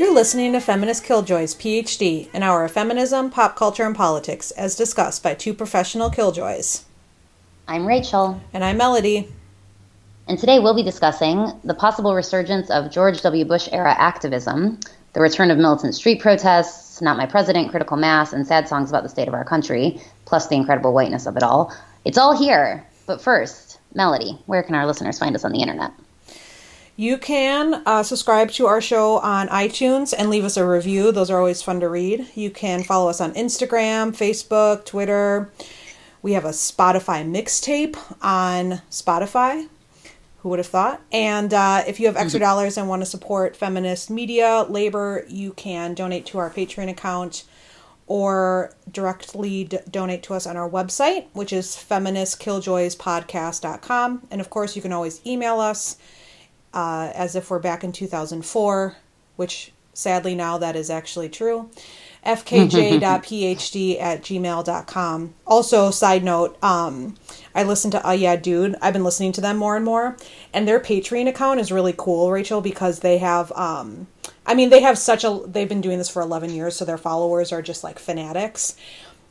You're listening to Feminist Killjoys PhD, an hour of feminism, pop culture, and politics, as discussed by two professional killjoys. I'm Rachel. And I'm Melody. And today we'll be discussing the possible resurgence of George W. Bush era activism, the return of militant street protests, Not My President, Critical Mass, and sad songs about the state of our country, plus the incredible whiteness of it all. It's all here. But first, Melody, where can our listeners find us on the internet? You can uh, subscribe to our show on iTunes and leave us a review. Those are always fun to read. You can follow us on Instagram, Facebook, Twitter. We have a Spotify mixtape on Spotify. Who would have thought? And uh, if you have extra dollars and want to support feminist media, labor, you can donate to our Patreon account or directly d- donate to us on our website, which is feministkilljoyspodcast.com. And of course, you can always email us uh, as if we're back in 2004, which sadly now that is actually true. fkj.phd at gmail.com. Also, side note, um, I listen to Uh Yeah Dude. I've been listening to them more and more. And their Patreon account is really cool, Rachel, because they have, um, I mean, they have such a, they've been doing this for 11 years, so their followers are just like fanatics.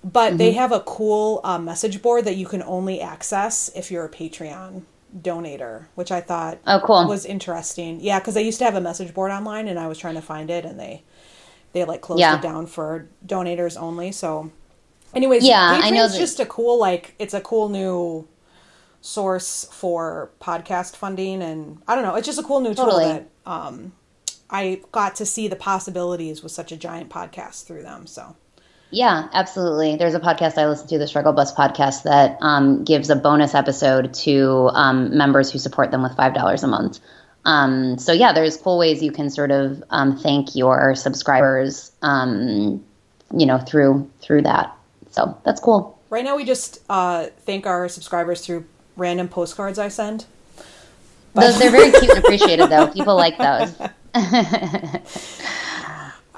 But they have a cool uh, message board that you can only access if you're a Patreon donator, which I thought Oh, cool. was interesting. Yeah, because they used to have a message board online, and I was trying to find it, and they they like closed Yeah. it down for donators only. So, anyways, Yeah, I know Patreon's that- just a cool like it's a cool new source for podcast funding, and I don't know, it's just a cool new Totally. tool that um I got to see the possibilities with such a giant podcast through them. So. Yeah, absolutely. There's a podcast I listen to, the Struggle Bus podcast, that um, gives a bonus episode to um, members who support them with five dollars a month. Um, so yeah, there's cool ways you can sort of um, thank your subscribers, um, you know, through through that. So that's cool. Right now, we just uh, thank our subscribers through random postcards I send. Those they're very cute and appreciated though. People like those.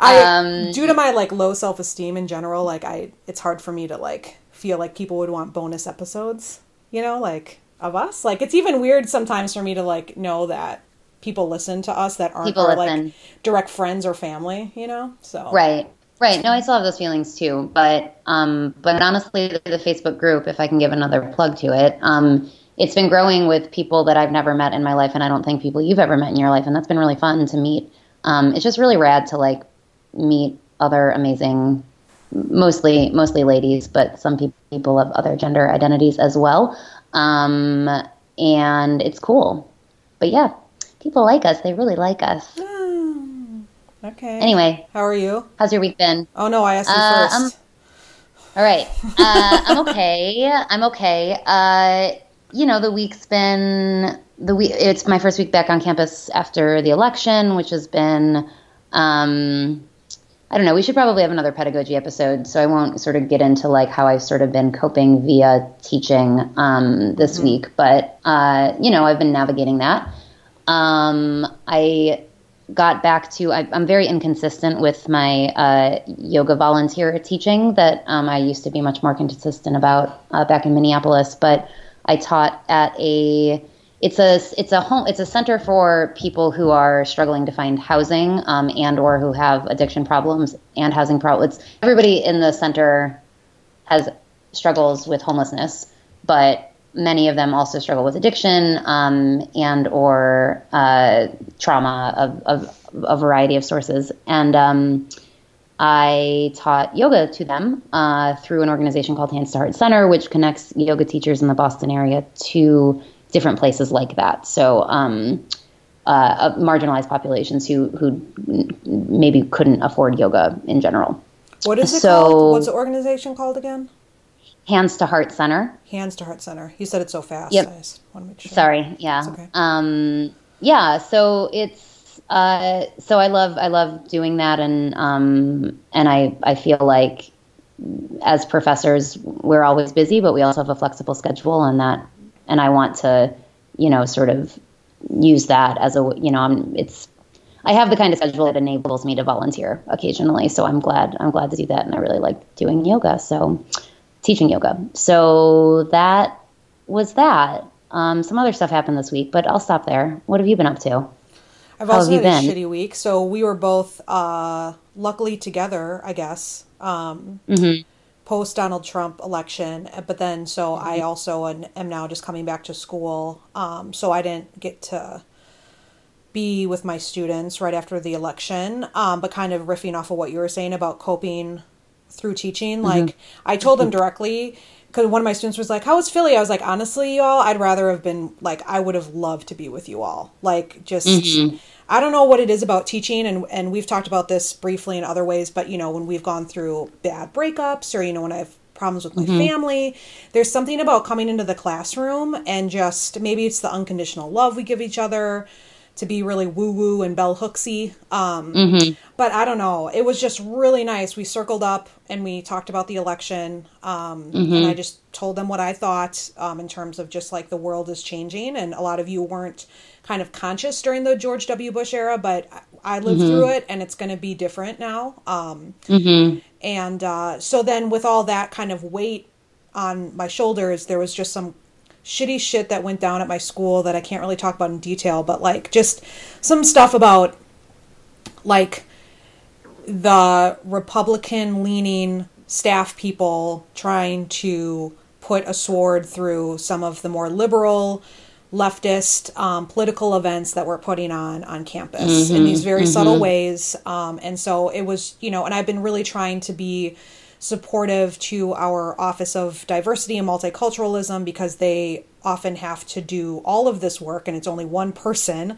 I, Um, due to my like low self esteem in general, like I, it's hard for me to like feel like people would want bonus episodes. You know, like of us. Like it's even weird sometimes for me to like know that people listen to us that aren't our, like direct friends or family. You know, so Right. Right. No, I still have those feelings too. But um, but honestly, the, the Facebook group, if I can give another plug to it, um, it's been growing with people that I've never met in my life, and I don't think people you've ever met in your life, and that's been really fun to meet. Um, it's just really rad to like meet other amazing, mostly mostly ladies, but some peop people of other gender identities as well. Um, and it's cool. But yeah, people like us. They really like us. Okay. Anyway, how are you? how's your week been? Oh no, I asked you Uh, 1st All right. Uh, I'm okay. I'm okay. Uh, you know, the week's been the week. It's my first week back on campus after the election, which has been. Um, I don't know. We should probably have another pedagogy episode, so I won't sort of get into like how I've sort of been coping via teaching um, this week. But uh, you know, I've been navigating that. Um, I got back to I, I'm very inconsistent with my uh, yoga volunteer teaching that um, I used to be much more consistent about uh, back in Minneapolis. But I taught at a it's a it's a home it's a center for people who are struggling to find housing um, and or who have addiction problems and housing problems. Everybody in the center has struggles with homelessness, but many of them also struggle with addiction um, and or uh, trauma of, of a variety of sources. And um, I taught yoga to them uh, through an organization called Hands to Heart Center, which connects yoga teachers in the Boston area to different places like that. So. Um, uh, marginalized populations who who maybe couldn't afford yoga in general. What is it So- called? What's the organization called again? Hands to Heart Center. Hands to Heart Center. You said it so fast. Yep. I just want to make sure. Sorry, yeah. Okay. Um, yeah, so it's uh, so I love I love doing that, and um, and I I feel like as professors we're always busy, but we also have a flexible schedule, and that and I want to you know sort of use that as a you know I'm, it's I have the kind of schedule that enables me to volunteer occasionally, so I'm glad I'm glad to do that, and I really like doing yoga. So teaching yoga. So that was that. Um, some other stuff happened this week, but I'll stop there. What have you been up to? I've How also had you a been? shitty week. So we were both uh, luckily together, I guess, um, Mm-hmm. Post Donald Trump election. But then, so I Mm-hmm. also am am now just coming back to school. Um, so I didn't get to be with my students right after the election. Um, but kind of riffing off of what you were saying about coping through teaching, Mm-hmm. like I told them directly. Because one of my students was like, "How was Philly?" I was like, "Honestly, y'all, I'd rather have been like, I would have loved to be with you all. Like, just Mm-hmm. I don't know what it is about teaching, and and we've talked about this briefly in other ways. But you know, when we've gone through bad breakups, or you know, when I have problems with my Mm-hmm. family, there's something about coming into the classroom and just maybe it's the unconditional love we give each other to be really woo woo and bell hooksy. Um, Mm-hmm. But I don't know. It was just really nice. We circled up and we talked about the election. Um, Mm-hmm. And I just told them what I thought um, in terms of just like the world is changing. And a lot of you weren't kind of conscious during the George W. Bush era, but I lived through Mm-hmm. it and it's going to be different now. Um, And uh, so then with all that kind of weight on my shoulders, there was just some shitty shit that went down at my school that I can't really talk about in detail, but like just some stuff about like the Republican leaning staff people trying to put a sword through some of the more liberal leftist um, political events that we're putting on on campus in these very subtle ways. Um, and so it was you know and i've been really trying to be supportive to our office of diversity and multiculturalism because they often have to do all of this work and it's only one person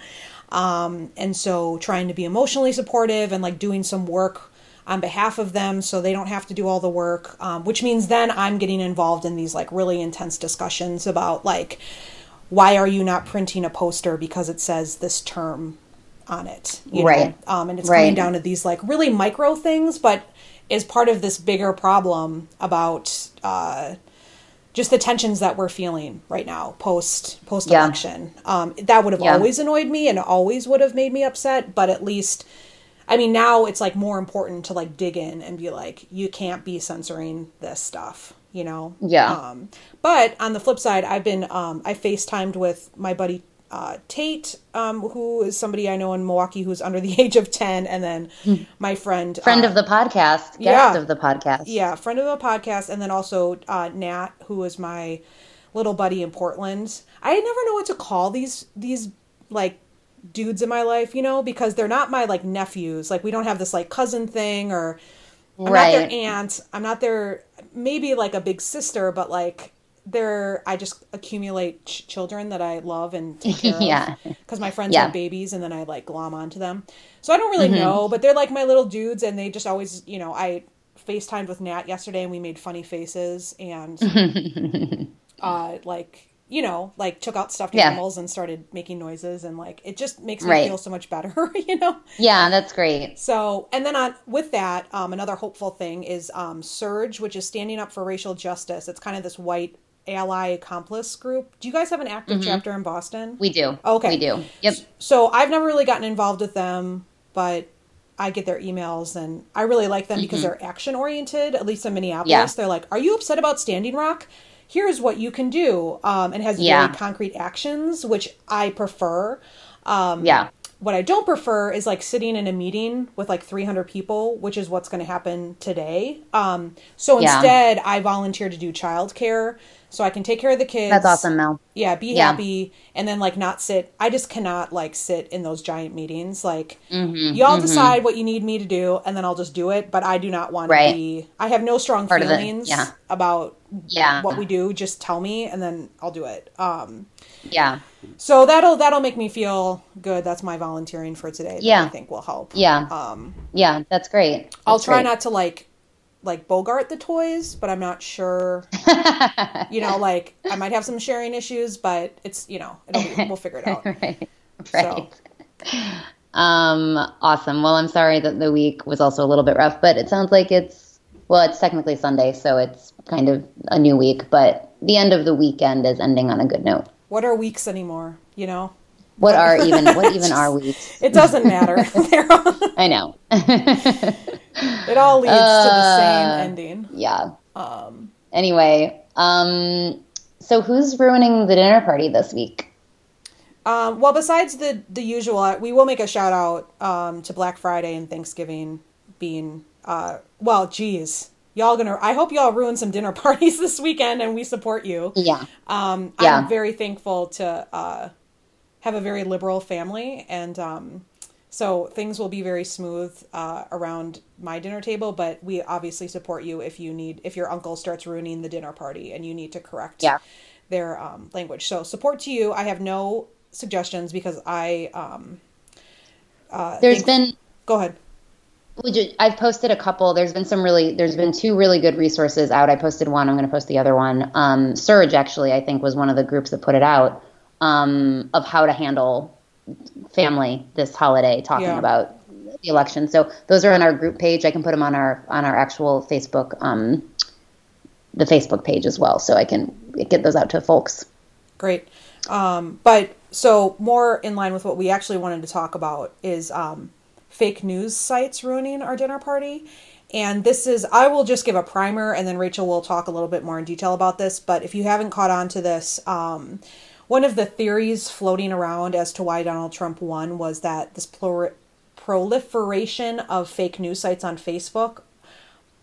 um, and so trying to be emotionally supportive and like doing some work on behalf of them so they don't have to do all the work um, which means then i'm getting involved in these like really intense discussions about like why are you not printing a poster because it says this term on it you know? Right. um, and it's Right. coming down to these like really micro things but is part of this bigger problem about uh, just the tensions that we're feeling right now post post election um, that would have Yeah. always annoyed me and always would have made me upset but at least i mean now it's like more important to like dig in and be like you can't be censoring this stuff you know Yeah. um, but on the flip side i've been um, i facetimed with my buddy uh, Tate, um, who is somebody I know in Milwaukee who's under the age of 10, and then my friend. Friend uh, of the podcast, guest yeah. of the podcast. yeah, friend of the podcast, and then also uh, Nat, who is my little buddy in Portland. I never know what to call these these like dudes in my life, you know, because they're not my like nephews. Like we don't have this like cousin thing, or I'm not their aunt. I'm not their maybe like a big sister, but like they're I just accumulate ch- children that I love and take care Yeah. of because my friends Yeah. have babies and then I like glom onto them. So I don't Mm-hmm. really know, but they're like my little dudes and they just always, you know, I FaceTimed with Nat yesterday and we made funny faces and uh like you know, like took out stuffed Yeah. animals and started making noises and like it just makes me Right. feel so much better, you know. Yeah, that's great. So, and then on with that, um, another hopeful thing is um, SURJ, which is standing up for racial justice. It's kind of this white ally accomplice group. Do you guys have an active chapter in Boston? We do. Okay. We do. Yep. So I've never really gotten involved with them, but I get their emails and I really like them because they're action oriented. At least in Minneapolis, Mm-hmm. Yeah. they're like, "Are you upset about Standing Rock? Here's what you can do," um, and has Yeah. very concrete actions, which I prefer. Um, Yeah. what I don't prefer is like sitting in a meeting with like 300 people, which is what's going to happen today. Um, so Yeah. instead, I volunteer to do childcare so I can take care of the kids. That's awesome, Mel. Yeah, be Yeah. happy and then like not sit. I just cannot like sit in those giant meetings. Like Mm-hmm, y'all decide what you need me to do and then I'll just do it, but I do not want Right. to be I have no strong Part feelings yeah. about Yeah. what we do. Just tell me and then I'll do it. Um Yeah. so that'll that'll make me feel good. That's my volunteering for today. Yeah. I think will help. Yeah. Um, Yeah. That's great. I'll try great. not to like like bogart the toys, but I'm not sure. you know, like I might have some sharing issues, but it's you know it'll be, we'll figure it out. right. So Right. Um, awesome. Well, I'm sorry that the week was also a little bit rough, but it sounds like it's well, it's technically Sunday, so it's kind of a new week, but the end of the weekend is ending on a good note. what are weeks anymore? You know, What are even what even are we? it doesn't matter. All- I know. it all leads to the Uh, same ending. yeah. Um, Anyway, um so who's ruining the dinner party this week? Um, well, besides the the usual, uh, we will make a shout out um, to Black Friday and Thanksgiving being uh, well. Geez, y'all gonna. I hope y'all ruin some dinner parties this weekend, and we support you. Yeah. Um, Yeah. I'm very thankful to uh, have a very liberal family, and um, so things will be very smooth uh, around my dinner table. But we obviously support you if you need if your uncle starts ruining the dinner party and you need to correct Yeah. their um, language. So support to you. I have no suggestions because I um, There's think- been go ahead. Would you, I've posted a couple. There's been some really, there's been two really good resources out. I posted one. I'm going to post the other one. Um, SURJ actually, I think, was one of the groups that put it out um, of how to handle family this holiday, talking Yeah. about the election. So those are on our group page. I can put them on our on our actual Facebook, um, the Facebook page as well, so I can get those out to folks. Great. Um, but so more in line with what we actually wanted to talk about is um, fake news sites ruining our dinner party. And this is, I will just give a primer and then Rachel will talk a little bit more in detail about this. But if you haven't caught on to this, um, one of the theories floating around as to why Donald Trump won was that this plur- proliferation of fake news sites on Facebook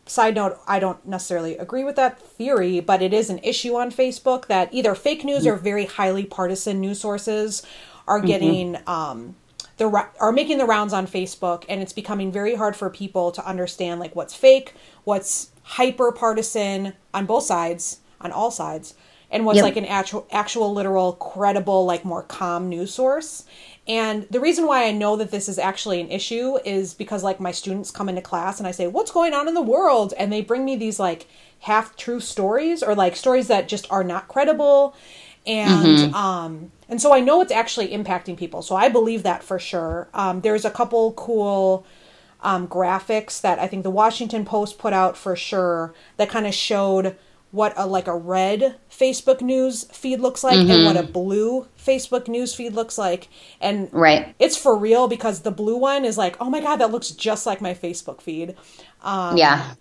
side note, I don't necessarily agree with that theory, but it is an issue on Facebook that either fake news or very highly partisan news sources are getting um, the are making the rounds on Facebook, and it's becoming very hard for people to understand like what's fake, what's hyper partisan on both sides, on all sides, and what's Yep. like an actual actual literal credible like more calm news source. And the reason why I know that this is actually an issue is because like my students come into class and I say, "What's going on in the world?" and they bring me these like half true stories or like stories that just are not credible. And um and so I know it's actually impacting people. So I believe that for sure. Um there's a couple cool um, graphics that I think the Washington Post put out for sure that kind of showed what a like a red Facebook news feed looks like and what a blue Facebook news feed looks like. And Right. it's for real because the blue one is like, oh my god, that looks just like my Facebook feed Um, yeah.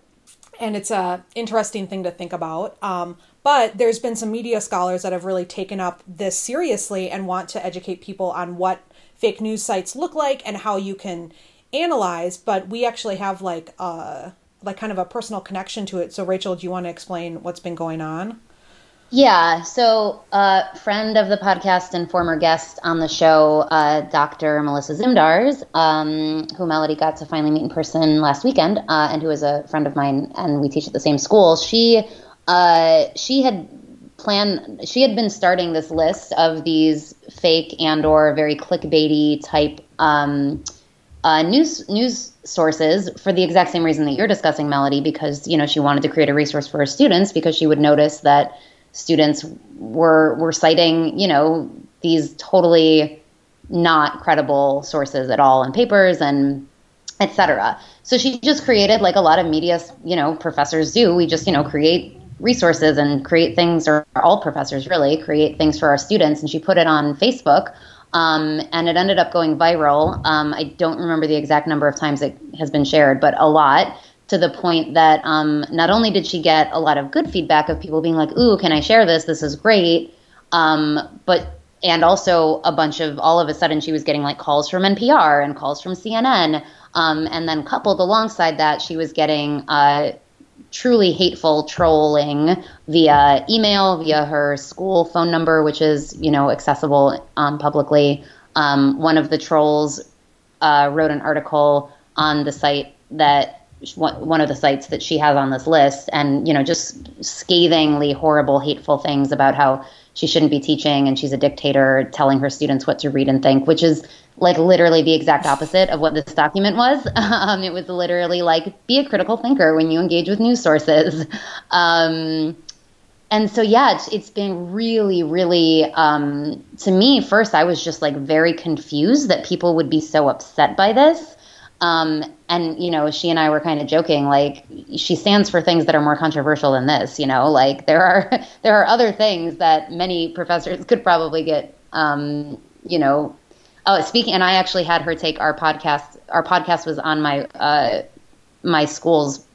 and it's a interesting thing to think about. Um, but there's been some media scholars that have really taken up this seriously and want to educate people on what fake news sites look like and how you can analyze. But we actually have like uh like kind of a personal connection to it. So Rachel, do you want to explain what's been going on? Yeah, so uh, friend of the podcast and former guest on the show, uh, Dr. Melissa Zimdars, um, who Melody got to finally meet in person last weekend, uh, and who is a friend of mine, and we teach at the same school. She uh, she had planned, she had been starting this list of these fake and or very clickbaity type um, uh, news news sources for the exact same reason that you're discussing, Melody, because you know she wanted to create a resource for her students because she would notice that students were were citing you know these totally not credible sources at all in papers and etc. So she just created like a lot of media, you know, professors do. We just you know create resources and create things, or all professors really create things for our students. And she put it on Facebook. Um, and it ended up going viral. Um, I don't remember the exact number of times it has been shared, but a lot to the point that um, not only did she get a lot of good feedback of people being like, "Ooh, can I share this? This is great," um, but and also a bunch of all of a sudden she was getting like calls from NPR and calls from CNN, um, and then coupled alongside that, she was getting uh, truly hateful trolling via email, via her school phone number, which is you know accessible um, publicly. Um, one of the trolls uh, wrote an article on the site that one of the sites that she has on this list, and you know just scathingly horrible, hateful things about how she shouldn't be teaching and she's a dictator, telling her students what to read and think, which is like literally the exact opposite of what this document was. Um, it was literally like be a critical thinker when you engage with news sources. Um, and so yeah, it's, it's been really, really um, to me. First, I was just like very confused that people would be so upset by this. Um, and you know, she and I were kind of joking, like she stands for things that are more controversial than this. You know, like there are there are other things that many professors could probably get. Um, you know, oh, speaking, and I actually had her take our podcast. Our podcast was on my uh, my school's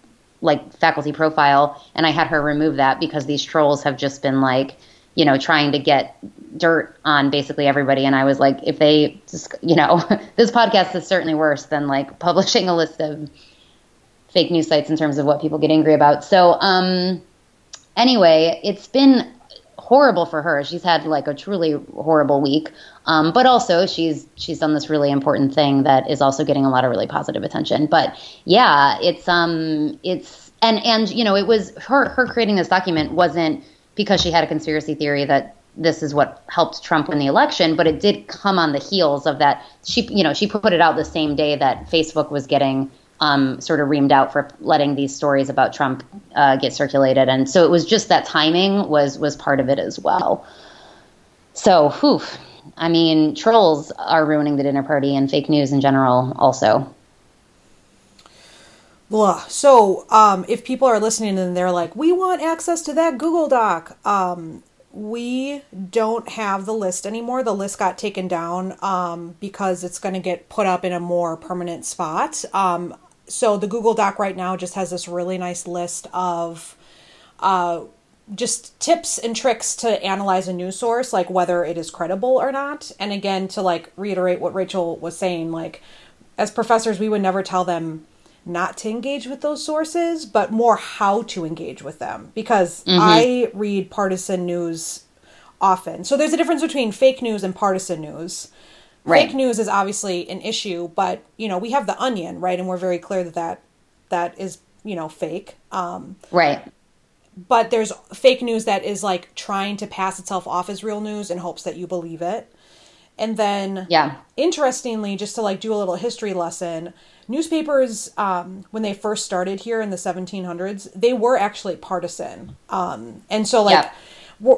like faculty profile, and I had her remove that because these trolls have just been like you know, trying to get dirt on basically everybody. And I was like, if they, just, you know, this podcast is certainly worse than like publishing a list of fake news sites in terms of what people get angry about. So, um, anyway, it's been horrible for her. She's had like a truly horrible week. Um, but also she's she's done this really important thing that is also getting a lot of really positive attention. But yeah, it's um it's and and you know it was her her creating this document wasn't because she had a conspiracy theory that this is what helped Trump win the election, but it did come on the heels of that. She you know she put it out the same day that Facebook was getting um, sort of reamed out for letting these stories about Trump uh, get circulated, and so it was just that timing was was part of it as well. So, whew, I mean, trolls are ruining the dinner party, and fake news in general also. Blah. So, um, if people are listening and they're like, "We want access to that Google Doc," um, we don't have the list anymore. The list got taken down um, because it's going to get put up in a more permanent spot. Um, so the Google Doc right now just has this really nice list of uh, just tips and tricks to analyze a news source, like whether it is credible or not. And again, to like reiterate what Rachel was saying, like as professors, we would never tell them not to engage with those sources, but more how to engage with them. Because mm-hmm. I read partisan news often. So there's a difference between fake news and partisan news. Right. Fake news is obviously an issue, but you know we have the Onion, right, and we're very clear that that, that is you know fake. Um, right. But there's fake news that is like trying to pass itself off as real news in hopes that you believe it. And then, yeah. Interestingly, just to like do a little history lesson, newspapers um, when they first started here in the 1700s, they were actually partisan. Um, and so like, yeah.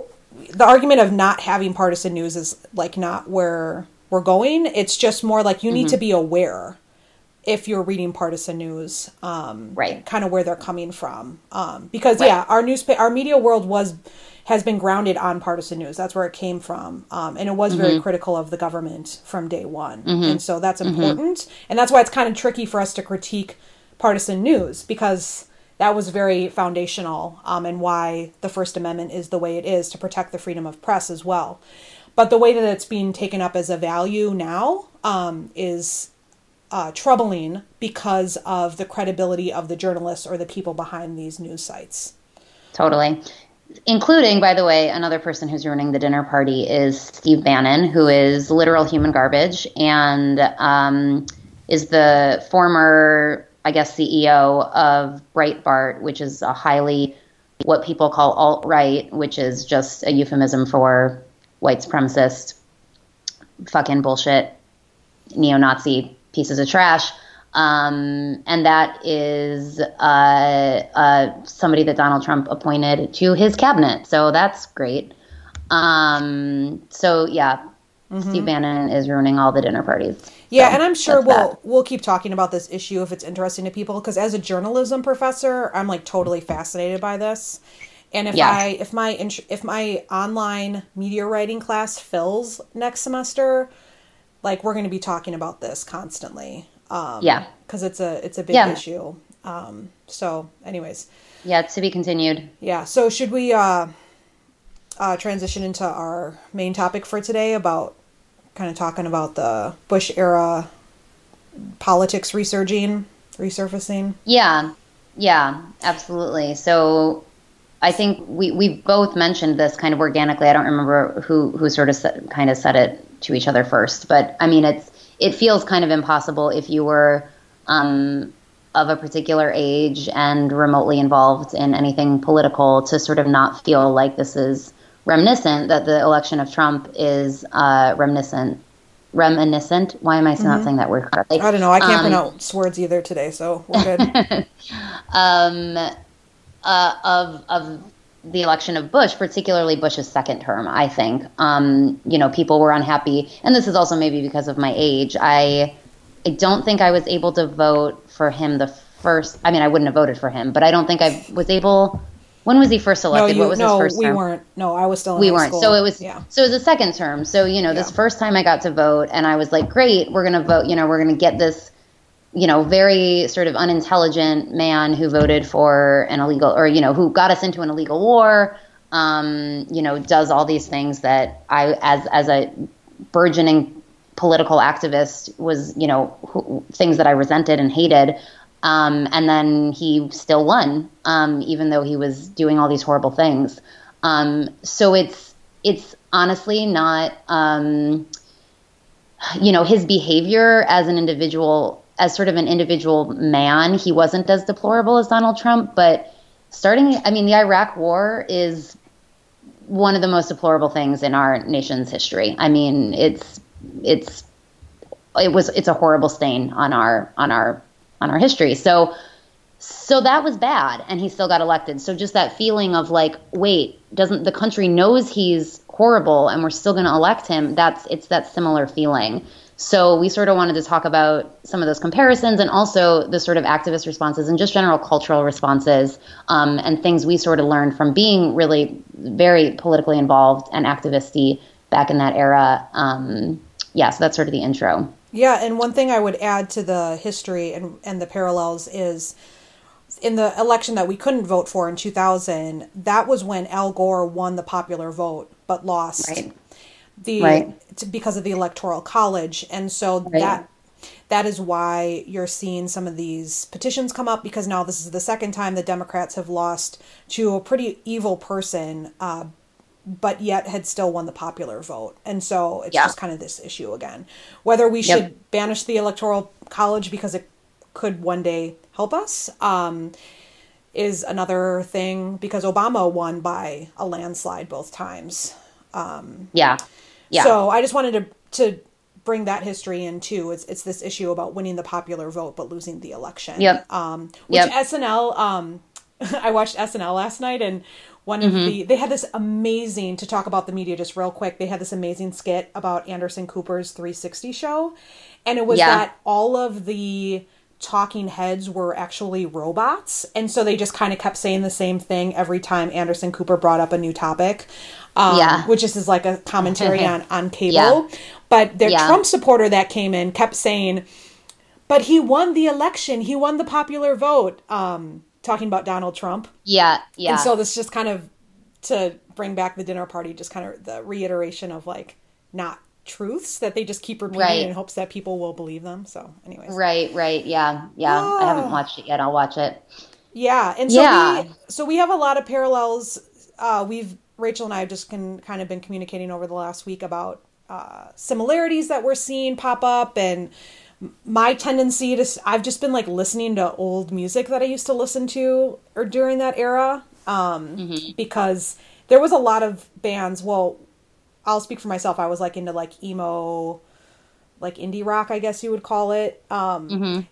the argument of not having partisan news is like not where we're going. It's just more like you need mm-hmm. to be aware if you're reading partisan news, um, right? Kind of where they're coming from, um, because right. yeah, our newspaper, our media world was has been grounded on partisan news. That's where it came from, um, and it was mm-hmm. very critical of the government from day one, mm-hmm. and so that's mm-hmm. important, and that's why it's kind of tricky for us to critique partisan news because that was very foundational, um, and why the First Amendment is the way it is to protect the freedom of press as well. But the way that it's being taken up as a value now um, is uh, troubling because of the credibility of the journalists or the people behind these news sites. Totally. Including, by the way, another person who's ruining the dinner party is Steve Bannon, who is literal human garbage and um, is the former, I guess, CEO of Breitbart, which is a highly what people call alt right, which is just a euphemism for white supremacist, fucking bullshit, neo Nazi pieces of trash. Um, and that is uh, uh, somebody that Donald Trump appointed to his cabinet. So that's great. Um, so yeah, mm-hmm. Steve Bannon is ruining all the dinner parties. Yeah, so and I'm sure we'll that. we'll keep talking about this issue if it's interesting to people because as a journalism professor, I'm like totally fascinated by this. And if yeah. I if my if my online media writing class fills next semester, like we're going to be talking about this constantly. Um, yeah, because it's a it's a big yeah. issue. Um, so, anyways, yeah, to be continued. Yeah. So, should we uh, uh, transition into our main topic for today about kind of talking about the Bush era politics resurging, resurfacing? Yeah. Yeah, absolutely. So I think we, we both mentioned this kind of organically. I don't remember who, who sort of said, kind of said it to each other first, but I mean, it's it feels kind of impossible if you were um, of a particular age and remotely involved in anything political to sort of not feel like this is reminiscent that the election of Trump is uh, reminiscent. Reminiscent. Why am I mm-hmm. not saying that word correctly? I don't know. I can't um, pronounce words either today, so we're good. um, uh, of of the election of Bush, particularly Bush's second term. I think um, you know people were unhappy, and this is also maybe because of my age. I I don't think I was able to vote for him the first. I mean, I wouldn't have voted for him, but I don't think I was able. When was he first elected? No, you, what was no, his first we term? weren't. No, I was still. In school. We weren't. School. So it was. Yeah. So it was a second term. So you know, this yeah. first time I got to vote, and I was like, "Great, we're gonna vote. You know, we're gonna get this you know, very sort of unintelligent man who voted for an illegal, or you know, who got us into an illegal war. um, you know, does all these things that I, as as a burgeoning political activist, was you know who, things that I resented and hated. Um, and then he still won, um, even though he was doing all these horrible things. Um, so it's it's honestly not, um, you know, his behavior as an individual, as sort of an individual man, he wasn't as deplorable as Donald Trump. But starting, I mean, the Iraq War is one of the most deplorable things in our nation's history. I mean, it's it's it was it's a horrible stain on our on our on our history. So so that was bad and he still got elected. So just that feeling of like, wait, doesn't the country knows he's horrible and we're still going to elect him? That's it's that similar feeling. So we sort of wanted to talk about some of those comparisons and also the sort of activist responses and just general cultural responses um, and things we sort of learned from being really very politically involved and activisty back in that era. Um, yeah, so that's sort of the intro. Yeah, and one thing I would add to the history and, and the parallels is in the election that we couldn't vote for in 2000, that was when Al Gore won the popular vote but lost Right. The Right. because of the electoral college, and so Right. that that is why you're seeing some of these petitions come up because now this is the second time the Democrats have lost to a pretty evil person, uh, but yet had still won the popular vote, and so it's Yeah. just kind of this issue again, whether we Yep. should banish the electoral college because it could one day help us. Um, is another thing because Obama won by a landslide both times. Yeah. Yeah. So I just wanted to to bring that history in too. It's it's this issue about winning the popular vote but losing the election. Yep. Um, which Yep. SNL. Um, I watched SNL last night and. One Mm-hmm. of the they had this amazing to talk about the media just real quick. They had this amazing skit about Anderson Cooper's 360 show, and it was Yeah. that all of the talking heads were actually robots, and so they just kind of kept saying the same thing every time Anderson Cooper brought up a new topic. Um, Yeah. which is, is like a commentary on on cable. Yeah. But their Yeah. Trump supporter that came in kept saying, "But he won the election. He won the popular vote." Um, talking about Donald Trump. yeah. Yeah. And so this just kind of to bring back the dinner party, just kind of the reiteration of like not truths that they just keep repeating Right. in hopes that people will believe them. So, anyways, right. Right. Yeah. Yeah. I haven't watched it yet. I'll watch it. yeah, and so Yeah. we so we have a lot of parallels. Uh, we've Rachel and I have just can, kind of been communicating over the last week about uh, similarities that we're seeing pop up and my tendency to I've just been like listening to old music that I used to listen to or during that era um because there was a lot of bands well I'll speak for myself I was like into like emo like indie rock I guess you would call it um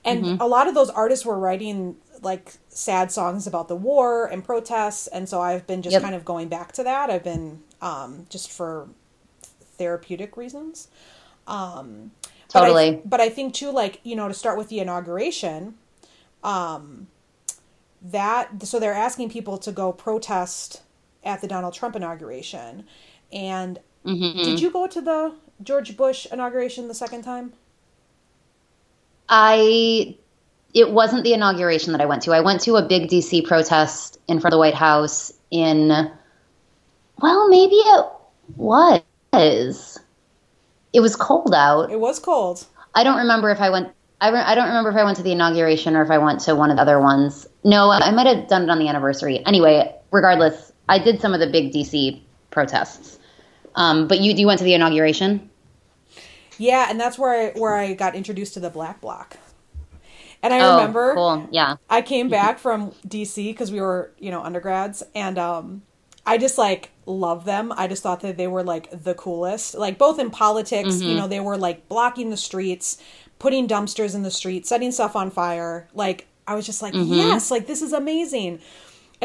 and a lot of those artists were writing like sad songs about the war and protests and so I've been just Yep. kind of going back to that I've been um just for therapeutic reasons um but I- Totally. But I, think too, like you know, to start with the inauguration, um, that so they're asking people to go protest at the Donald Trump inauguration, and Mm-hmm. did you go to the George Bush inauguration the second time? I it wasn't the inauguration that I went to. I went to a big DC protest in front of the White House in well, maybe it was. It was cold out. It was cold. I don't remember if I went I, re- I don't remember if I went to the inauguration or if I went to one of the other ones. No, I might have done it on the anniversary. Anyway, regardless, I did some of the big DC protests. Um, but you you went to the inauguration? Yeah, and that's where I where I got introduced to the Black Bloc. And I Oh, remember cool. Yeah. I came mm-hmm. back from DC because we were, you know, undergrads, and um, I just like love them. I just thought that they were like the coolest, like both in politics. You mm-hmm. know, they were like blocking the streets, putting dumpsters in the street, setting stuff on fire. Like I was just like, mm-hmm. yes, like this is amazing.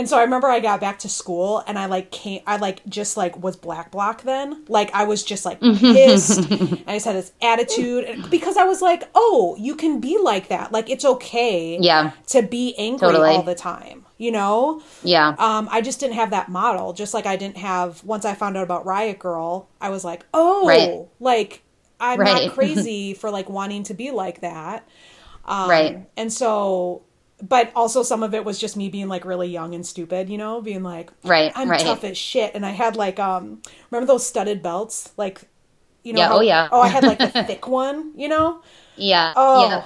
And so I remember I got back to school and I like came I like just like was black bloc then. Like I was just like pissed. and I just had this attitude and, because I was like, "Oh, you can be like that. Like it's okay Yeah. to be angry Totally. all the time." You know? Yeah. Um I just didn't have that model, just like I didn't have once I found out about Riot Grrrl, I was like, "Oh, Right. like I'm Right. not crazy for like wanting to be like that." Um, Right. And so but also some of it was just me being like really young and stupid, you know, being like, Right, I'm right. tough as shit. And I had like, um, remember those studded belts? Like, you know, Yeah, how- oh, yeah. Oh, I had like the thick one, you know? Yeah. Oh. Yeah.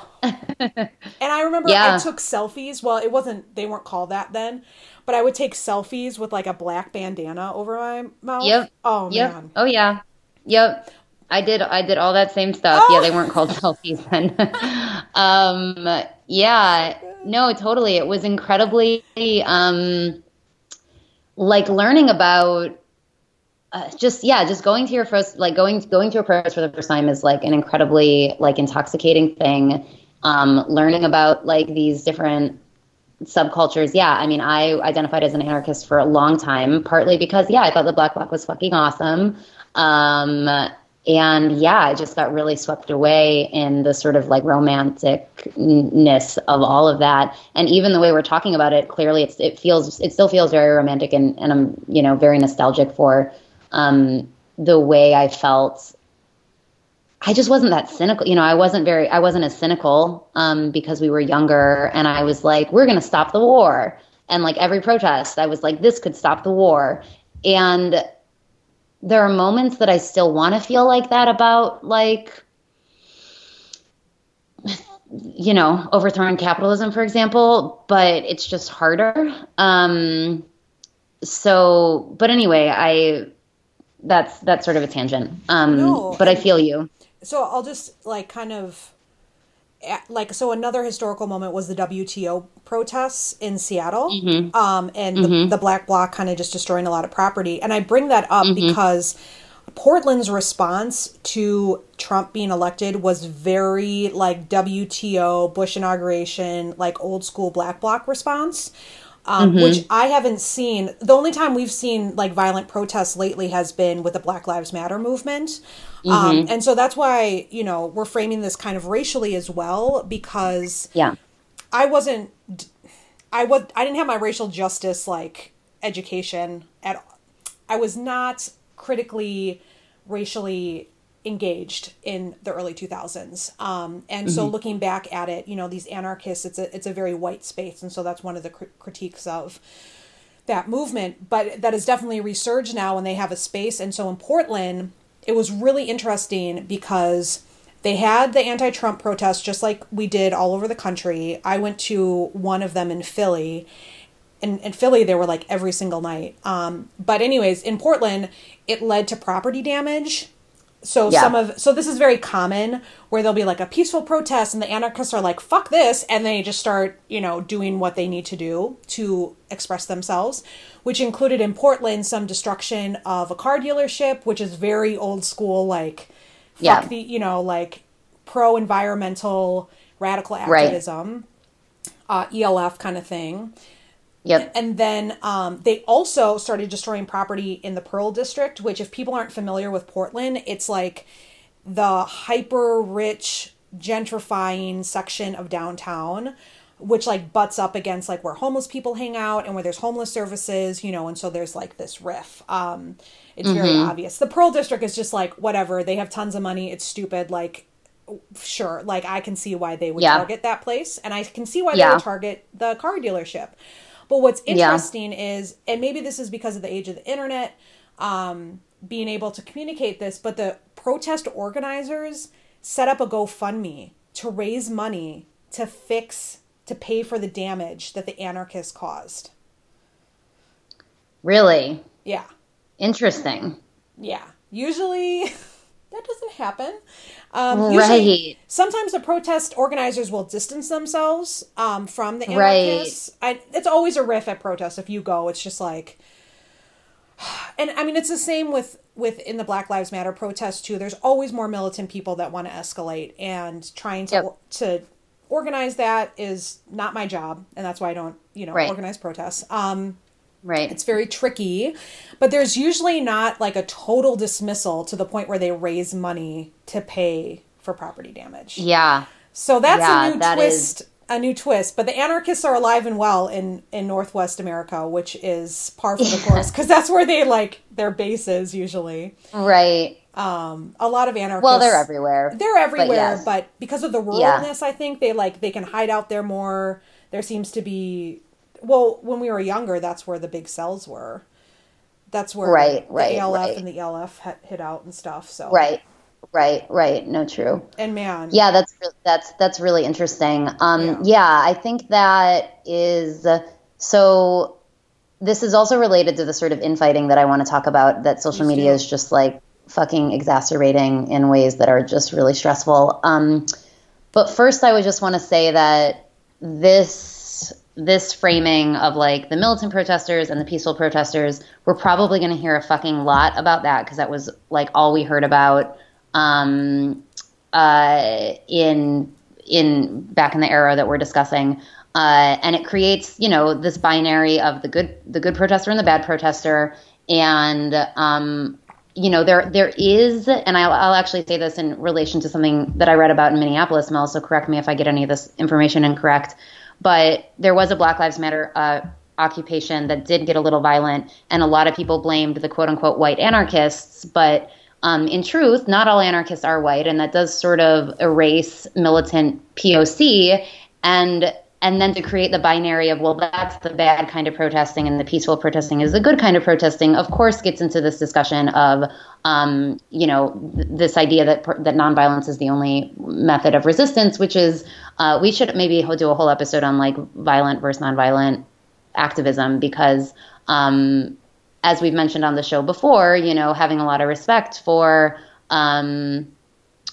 And I remember I took selfies. Well, it wasn't, they weren't called that then, but I would take selfies with like a black bandana over my mouth. Yep. Oh, Yep. man. Oh yeah. Yep. I did I did all that same stuff. Oh. Yeah, they weren't called selfies then. um yeah. No, totally. It was incredibly um like learning about uh, just yeah, just going to your first like going going to a protest for the first time is like an incredibly like intoxicating thing. Um, learning about like these different subcultures. Yeah, I mean, I identified as an anarchist for a long time, partly because yeah, I thought the Black Bloc was fucking awesome. Um, and yeah, I just got really swept away in the sort of like romanticness of all of that. And even the way we're talking about it, clearly, it's it feels it still feels very romantic, and and I'm you know very nostalgic for um, the way I felt I just wasn't that cynical. You know, I wasn't very, I wasn't as cynical um, because we were younger, and I was like, we're going to stop the war. And like every protest, I was like, this could stop the war. And there are moments that I still want to feel like that about like, you know, overthrowing capitalism, for example, but it's just harder. Um, so, but anyway, I that's that's sort of a tangent. Um, No, but I feel you. so I'll just like kind of like so another historical moment was the WTO protests in Seattle mm-hmm. um and the, mm-hmm. the black bloc kind of just destroying a lot of property. And I bring that up mm-hmm. because Portland's response to Trump being elected was very like WTO Bush inauguration like old school black bloc response um, which I haven't seen. The only time we've seen like violent protests lately has been with the Black Lives Matter movement. Um, and so that's why, you know, we're framing this kind of racially as well because Yeah. I wasn't, I was, I didn't have my racial justice like education at, all. I was not critically racially engaged in the early 2000s um, and so looking back at it you know these anarchists it's a it's a very white space. And so that's one of the cr- critiques of that movement. But that is definitely resurged now when they have a space. And so in portland it was really interesting because they had the anti-trump protests just like we did all over the country. I went to one of them in philly. And in Philly, they were like every single night. Um, but anyways, in Portland, it led to property damage. So Yeah. some of so this is very common where there'll be like a peaceful protest and the anarchists are like fuck this and they just start you know doing what they need to do to express themselves, which included in Portland some destruction of a car dealership, which is very old school like fuck Yeah. the you know like pro environmental radical Right. activism, uh, ELF kind of thing. Yep. And then um, they also started destroying property in the Pearl District, which, if people aren't familiar with Portland, it's like the hyper rich, gentrifying section of downtown, which like butts up against like where homeless people hang out and where there's homeless services, you know, and so there's like this riff. Um, it's very Mm-hmm. obvious. The Pearl District is just like whatever. They have tons of money. It's stupid. Like, sure, like I can see why they would Yeah. target that place, and I can see why they would target the car dealership. But what's interesting is, and maybe this is because of the age of the internet, um, being able to communicate this, but the protest organizers set up a GoFundMe to raise money to fix, to pay for the damage that the anarchists caused. Really Yeah. interesting. Yeah. Usually that doesn't happen. Um, usually- Right. Sometimes the protest organizers will distance themselves um, from the Right. anarchists. I, it's always a riff at protests. If you go, it's just like, and I mean, it's the same with with in the Black Lives Matter protests too. There's always more militant people that want to escalate, and trying to Yep. to organize that is not my job, and that's why I don't, you know, Right. organize protests. Um, Right. it's very tricky, but there's usually not like a total dismissal to the point where they raise money to pay for property damage. yeah. So that's Yeah, a new that twist. A new twist, but the anarchists are alive and well in in Northwest America, which is par for the course because that's where they like their bases usually. Right. Um, a lot of anarchists. Well, they're everywhere. They're everywhere, yes. but because of the Yeah. I think they like they can hide out there more. there seems to be well, when we were younger, that's where the big cells were. That's where Right, the right, ALF right. and the ELF hit, hit out and stuff. So Right. Right. Right. No, true. and man, Yeah, that's that's that's really interesting. Um, Yeah. yeah. I think that is so. This is also related to the sort of infighting that I want to talk about. That social media is just like fucking exacerbating in ways that are just really stressful. Um, but first, I would just want to say that this this framing of like the militant protesters and the peaceful protesters, we're probably going to hear a fucking lot about that because that was like all we heard about um, uh, in in back in the era that we're discussing. Uh, and it creates, you know, this binary of the good the good protester and the bad protester, and um, you know there there is, and I'll, I'll actually say this in relation to something that I read about in Minneapolis. Mel, so correct me if I get any of this information incorrect. But there was a Black Lives Matter uh, occupation that did get a little violent, and a lot of people blamed the quote unquote white anarchists, but um, in truth, not all anarchists are white, and that does sort of erase militant POC and and then to create the binary of well that's the bad kind of protesting and the peaceful protesting is the good kind of protesting of course gets into this discussion of um, you know th- this idea that that nonviolence is the only method of resistance which is uh, we should maybe do a whole episode on like violent versus nonviolent activism because um, as we've mentioned on the show before you know having a lot of respect for um,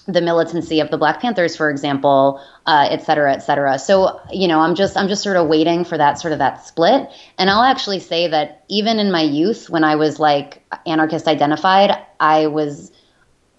the militancy of the Black Panthers, for example, uh, et cetera, et cetera. So, you know, I'm just I'm just sort of waiting for that sort of that split. And I'll actually say that even in my youth, when I was like anarchist identified, I was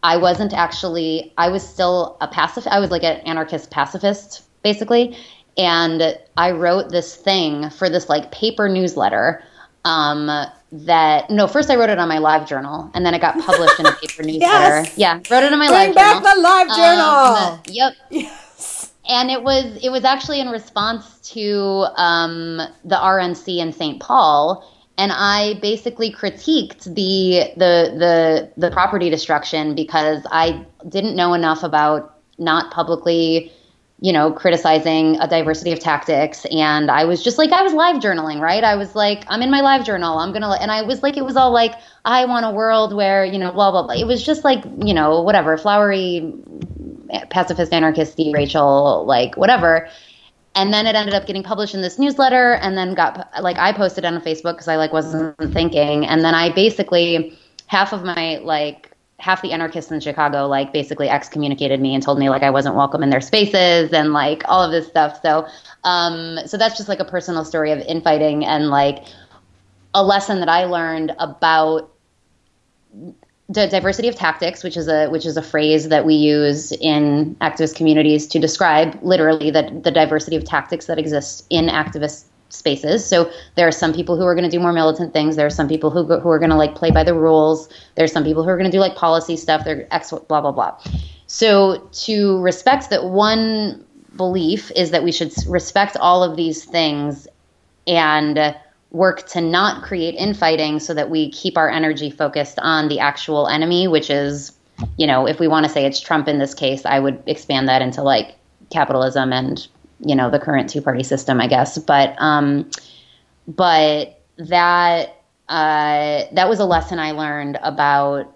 I wasn't actually I was still a pacifist. I was like an anarchist pacifist, basically. And I wrote this thing for this like paper newsletter um, that no, first I wrote it on my live journal, and then it got published in a paper newsletter. Yes! Yeah, wrote it on my bring live back journal. the live journal. Um, yep. yes. And it was it was actually in response to um, the RNC in St. Paul, and I basically critiqued the the the the property destruction because I didn't know enough about not publicly you know, criticizing a diversity of tactics. And I was just like, I was live journaling, right? I was like, I'm in my live journal. I'm going to, and I was like, it was all like, I want a world where, you know, blah, blah, blah. It was just like, you know, whatever, flowery, pacifist, anarchisty, Rachel, like whatever. And then it ended up getting published in this newsletter and then got, like, I posted on Facebook because I like wasn't thinking. And then I basically, half of my, like, half the anarchists in Chicago like basically excommunicated me and told me like I wasn't welcome in their spaces and like all of this stuff. So um so that's just like a personal story of infighting and like a lesson that I learned about the diversity of tactics, which is a which is a phrase that we use in activist communities to describe literally the the diversity of tactics that exist in activist spaces. So there are some people who are going to do more militant things. There are some people who go, who are going to like play by the rules. There's some people who are going to do like policy stuff. They're X blah blah blah. So to respect that one belief is that we should respect all of these things and work to not create infighting so that we keep our energy focused on the actual enemy, which is, you know, if we want to say it's Trump in this case, I would expand that into like capitalism and you know the current two party system, I guess. But um, but that uh, that was a lesson I learned about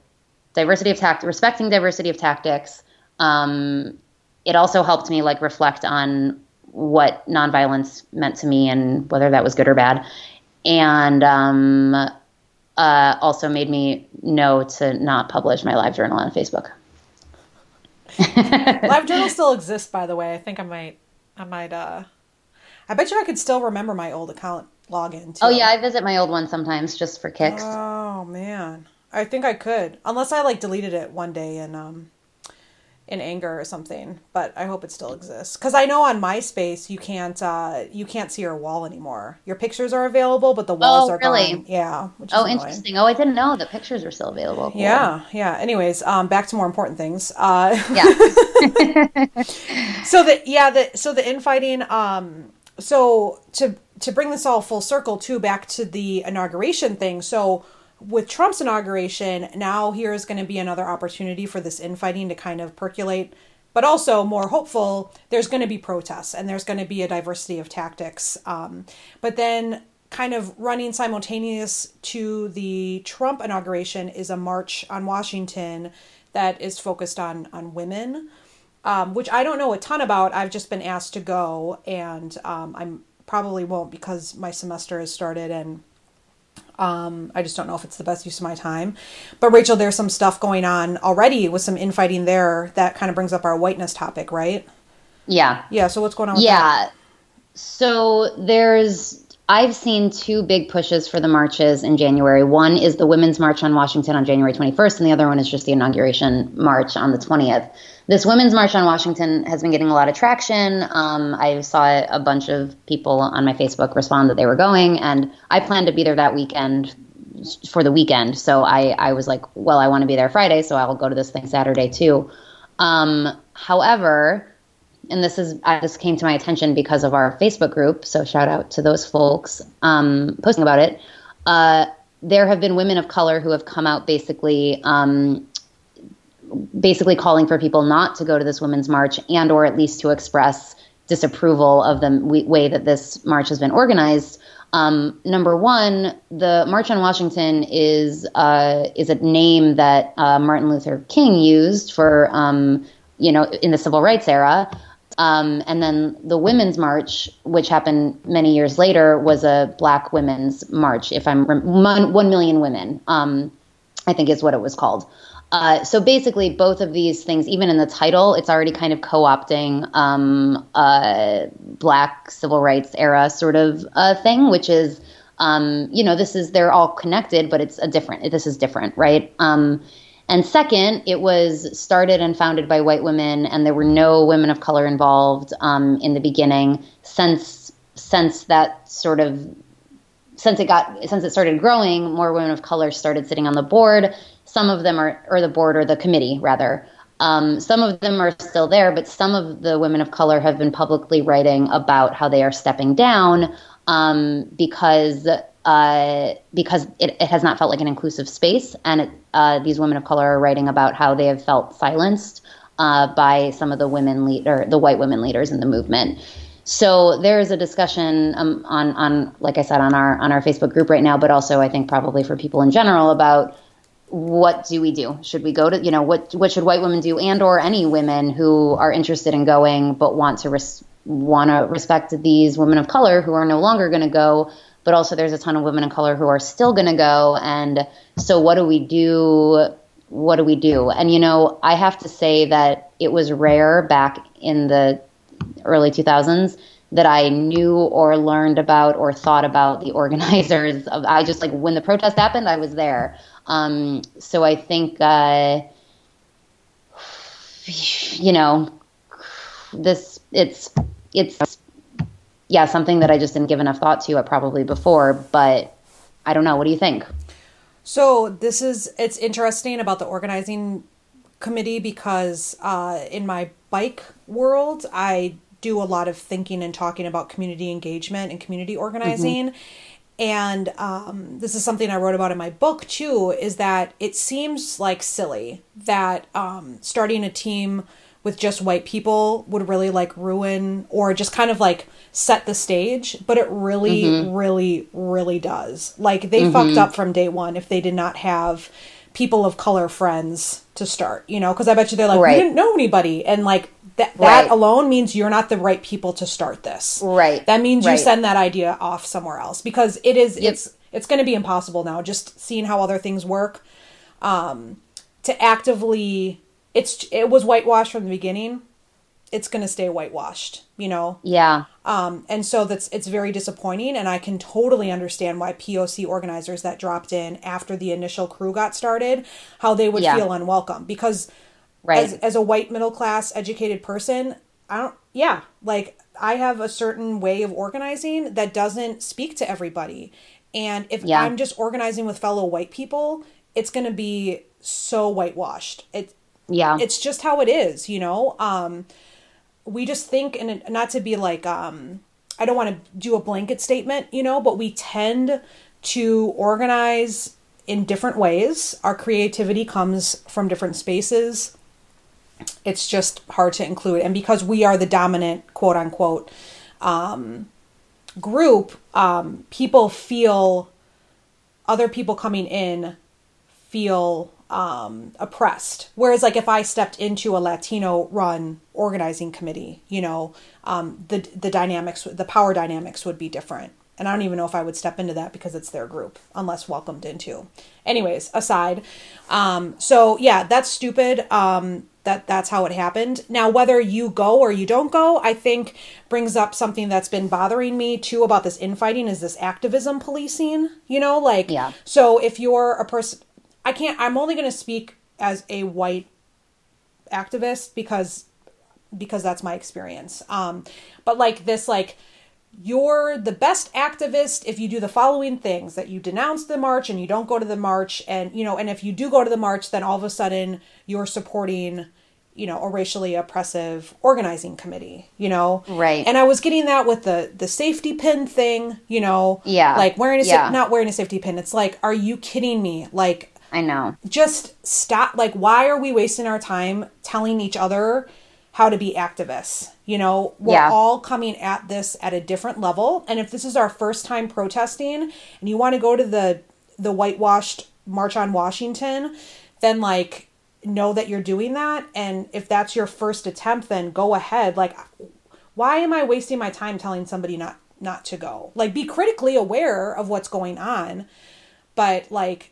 diversity of tact, respecting diversity of tactics. Um, it also helped me like reflect on what nonviolence meant to me and whether that was good or bad, and um, uh, also made me know to not publish my live journal on Facebook. Live journal still exists, by the way. I think I might, I might. uh I bet you I could still remember my old account login. Too. Oh yeah, I visit my old one sometimes just for kicks. Oh man, I think I could, unless I like deleted it one day and um in anger or something. But I hope it still exists because I know on MySpace you can't uh you can't see your wall anymore. Your pictures are available, but the walls Oh, are really? gone. Yeah. Which oh, annoying. interesting. Oh, I didn't know that pictures were still available. Cool. Yeah, yeah. Anyways, um, back to more important things. Uh, Yeah. so the yeah the so the infighting um so to to bring this all full circle too back to the inauguration thing so with trump's inauguration now here is going to be another opportunity for this infighting to kind of percolate but also more hopeful. There's going to be protests and there's going to be a diversity of tactics. Um, but then, kind of running simultaneous to the Trump inauguration is a march on Washington that is focused on on women, um, which I don't know a ton about. I've just been asked to go, and um, I'm probably won't because my semester has started and um, I just don't know if it's the best use of my time. But Rachel, there's some stuff going on already with some infighting there that kind of brings up our whiteness topic, right? Yeah. Yeah. So what's going on? yeah. That? So there's I've seen two big pushes for the marches in January. One is the Women's March on Washington on January 21st, and the other one is just the inauguration march on the 20th. This Women's March on Washington has been getting a lot of traction. Um, I saw a bunch of people on my Facebook respond that they were going, and I plan to be there that weekend for the weekend. So I, I was like, well, I want to be there Friday, so I'll go to this thing Saturday too. Um, however, and this is this came to my attention because of our Facebook group. So shout out to those folks um, posting about it. Uh, there have been women of color who have come out basically um, basically calling for people not to go to this women's march and or at least to express disapproval of the way that this march has been organized. Um, number one, the March on Washington is uh, is a name that uh, Martin Luther King used for um, you know in the civil rights era. Um, and then the Women's March, which happened many years later, was a Black Women's March. If I'm one, million women, um, I think is what it was called. Uh, so basically, both of these things, even in the title, it's already kind of co-opting um, a Black civil rights era sort of uh, thing, which is, um, you know, this is they're all connected, but it's a different. This is different, right? And second, it was started and founded by white women, and there were no women of color involved um, in the beginning. Since since that sort of since it got since it started growing, more women of color started sitting on the board. Some of them are, or the board or the committee rather. Um, some of them are still there, but some of the women of color have been publicly writing about how they are stepping down um, because uh, because it, it, has not felt like an inclusive space, and it, uh, these women of color are writing about how they have felt silenced uh, by some of the women lead or the white women leaders in the movement. So there is a discussion um, on on like I said on our on our Facebook group right now, but also I think probably for people in general about what do we do? Should we go to you know what what should white women do and or any women who are interested in going but want to res- want to respect these women of color who are no longer going to go but also there's a ton of women of color who are still going to go. And so, what do we do? What do we do? And, you know, I have to say that it was rare back in the early 2000s that I knew or learned about or thought about the organizers of I just like when the protest happened I was there um, so I think uh, you know this it's it's yeah, something that I just didn't give enough thought to uh, probably before, but I don't know. What do you think? So this is it's interesting about the organizing committee because uh, in my bike world, I do a lot of thinking and talking about community engagement and community organizing. Mm-hmm. And um, this is something I wrote about in my book too. Is that it seems like silly that um, starting a team with just white people would really like ruin or just kind of like set the stage, but it really, mm-hmm. really, really does. Like they mm-hmm. fucked up from day one if they did not have people of color friends to start, you know, because I bet you they're like, right. we didn't know anybody. And like that, that right. alone means you're not the right people to start this. Right. That means right. you send that idea off somewhere else because it is, yep. it's, it's going to be impossible now just seeing how other things work um, to actively it's it was whitewashed from the beginning it's going to stay whitewashed you know? Yeah. Um and so that's it's very disappointing and i can totally understand why poc organizers that dropped in after the initial crew got started how they would yeah. feel unwelcome. Because right. as, as a white middle class educated person i don't yeah like i have a certain way of organizing that doesn't speak to everybody. And if yeah. i'm just organizing with fellow white people it's going to be so whitewashed. It yeah. it's just how it is you know? Um we just think and not to be like um i don't want to do a blanket statement you know but we tend to organize in different ways our creativity comes from different spaces it's just hard to include. And because we are the dominant quote unquote um, group, um, people feel other people coming in feel um, oppressed. Whereas, like, if I stepped into a Latino run organizing committee, you know, um, the the dynamics, the power dynamics would be different. And I don't even know if I would step into that because it's their group, unless welcomed into. Anyways, aside. Um, so yeah, that's stupid. Um, that that's how it happened. Now, whether you go or you don't go, I think brings up something that's been bothering me too about this infighting is this activism policing. You know, like Yeah. So if you're a person, I can't. I'm only going to speak as a white activist because because that's my experience. Um, but like this, like you're the best activist if you do the following things that you denounce the march and you don't go to the march and you know and if you do go to the march then all of a sudden you're supporting you know a racially oppressive organizing committee you know Right. and i was getting that with the the safety pin thing you know Yeah. like wearing a sa- Yeah. not wearing a safety pin it's like are you kidding me like I know. just stop like why are we wasting our time telling each other how to be activists you know we're Yeah. all coming at this at a different level and if this is our first time protesting and you want to go to the the whitewashed march on washington then like know that you're doing that and if that's your first attempt then go ahead like why am i wasting my time telling somebody not not to go like be critically aware of what's going on but like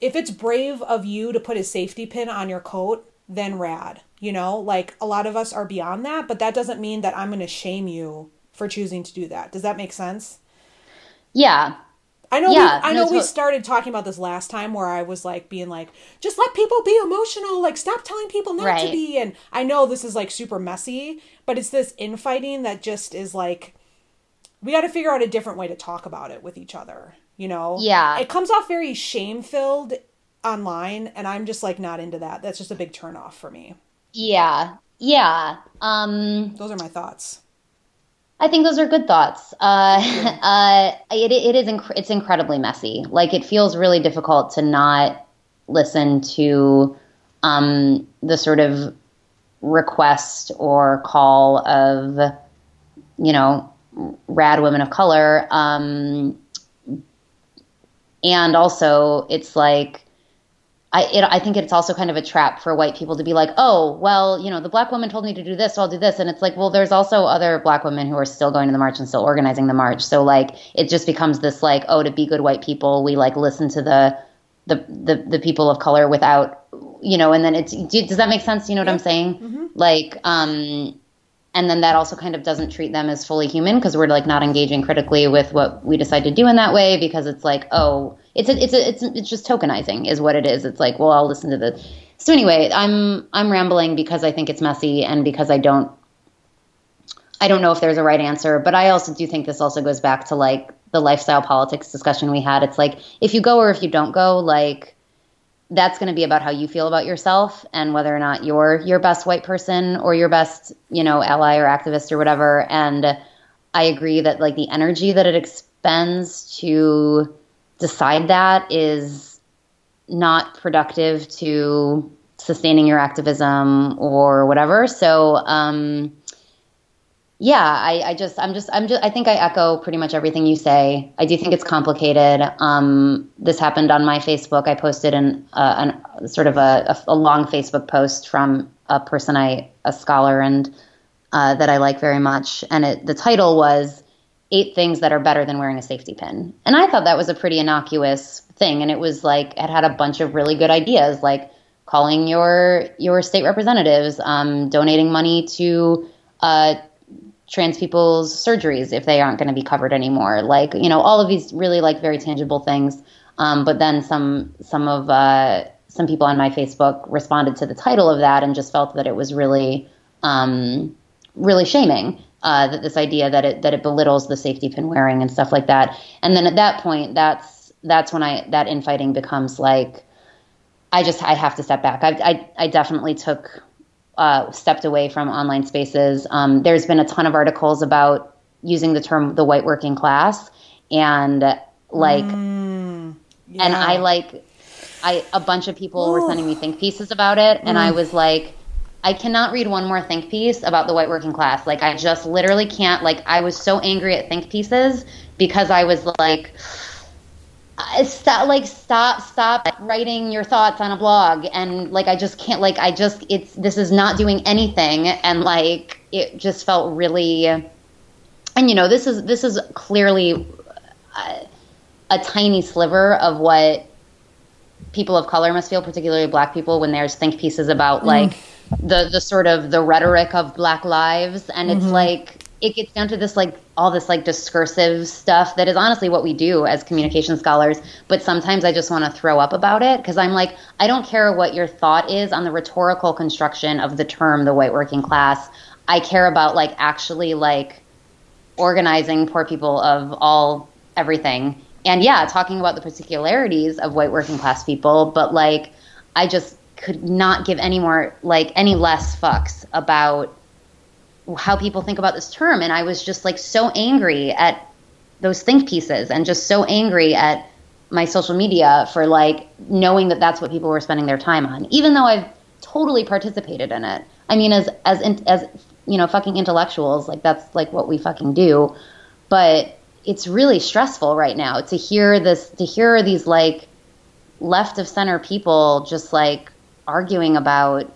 if it's brave of you to put a safety pin on your coat, then rad. You know, like a lot of us are beyond that, but that doesn't mean that I'm going to shame you for choosing to do that. Does that make sense? Yeah. I know. Yeah, we, I no, know we started talking about this last time, where I was like being like, just let people be emotional. Like, stop telling people not to be. And I know this is like super messy, but it's this infighting that just is like, we got to figure out a different way to talk about it with each other. You know? Yeah. It comes off very shame filled online, and I'm just like not into that. That's just a big turnoff for me. Yeah. Yeah. Um Those are my thoughts. I think those are good thoughts. Uh, uh, it, it is inc- it's incredibly messy. Like it feels really difficult to not listen to um, the sort of request or call of you know rad women of color. Um, and also, it's like I, it, I think it's also kind of a trap for white people to be like, oh, well, you know, the black woman told me to do this, so I'll do this. And it's like, well, there's also other black women who are still going to the march and still organizing the march. So like, it just becomes this like, oh, to be good white people, we like listen to the the the, the people of color without, you know, and then it's do, does that make sense? You know what I'm saying? Like, um, and then that also kind of doesn't treat them as fully human because we're like not engaging critically with what we decide to do in that way because it's like oh it's a, it's a, it's it's just tokenizing is what it is. It's like well I'll listen to the so anyway I'm I'm rambling because I think it's messy and because I don't I don't know if there's a right answer but I also do think this also goes back to like the lifestyle politics discussion we had. It's like if you go or if you don't go like that's going to be about how you feel about yourself and whether or not you're your best white person or your best, you know, ally or activist or whatever. And I agree that like the energy that it expends to decide that is not productive to sustaining your activism or whatever. So, um, yeah, I, I just, I'm just, I'm just, I think I echo pretty much everything you say. I do think it's complicated. Um, this happened on my Facebook. I posted an, uh, an sort of a, a, long Facebook post from a person I, a scholar and uh, that I like very much, and it, the title was eight things that are better than wearing a safety pin. And I thought that was a pretty innocuous thing, and it was like it had a bunch of really good ideas, like calling your your state representatives, um, donating money to. Uh, trans people's surgeries if they aren't going to be covered anymore. Like you know all of these really like very tangible things. Um, but then some some of uh, some people on my facebook responded to the title of that and just felt that it was really um, really shaming uh, that this idea that it that it belittles the safety pin wearing and stuff like that. And then at that point that's that's when i that infighting becomes like i just i have to step back. I i, I definitely took uh, stepped away from online spaces. Um, there's been a ton of articles about using the term the white working class, and like, and I like, I a bunch of people were sending me think pieces about it, and I was like, I cannot read one more think piece about the white working class. Like I just literally can't. Like I was so angry at think pieces because I was like, stop, like stop, stop writing your thoughts on a blog, and like I just can't. Like I just, it's this is not doing anything, and like it just felt really. And you know, this is this is clearly a, a tiny sliver of what people of color must feel, particularly black people, when there's think pieces about like mm. the the sort of the rhetoric of Black lives, and mm-hmm. it's like it gets down to this like all this like discursive stuff that is honestly what we do as communication scholars but sometimes i just want to throw up about it because i'm like i don't care what your thought is on the rhetorical construction of the term the white working class. I care about like actually like organizing poor people of all everything. And yeah talking about the particularities of white working class people but like i just could not give any more like any less fucks about how people think about this term and i was just like so angry at those think pieces and just so angry at my social media for like knowing that that's what people were spending their time on even though i've totally participated in it. I mean as as in, as you know fucking intellectuals like that's like what we fucking do. But it's really stressful right now to hear this to hear these like left of center people just like arguing about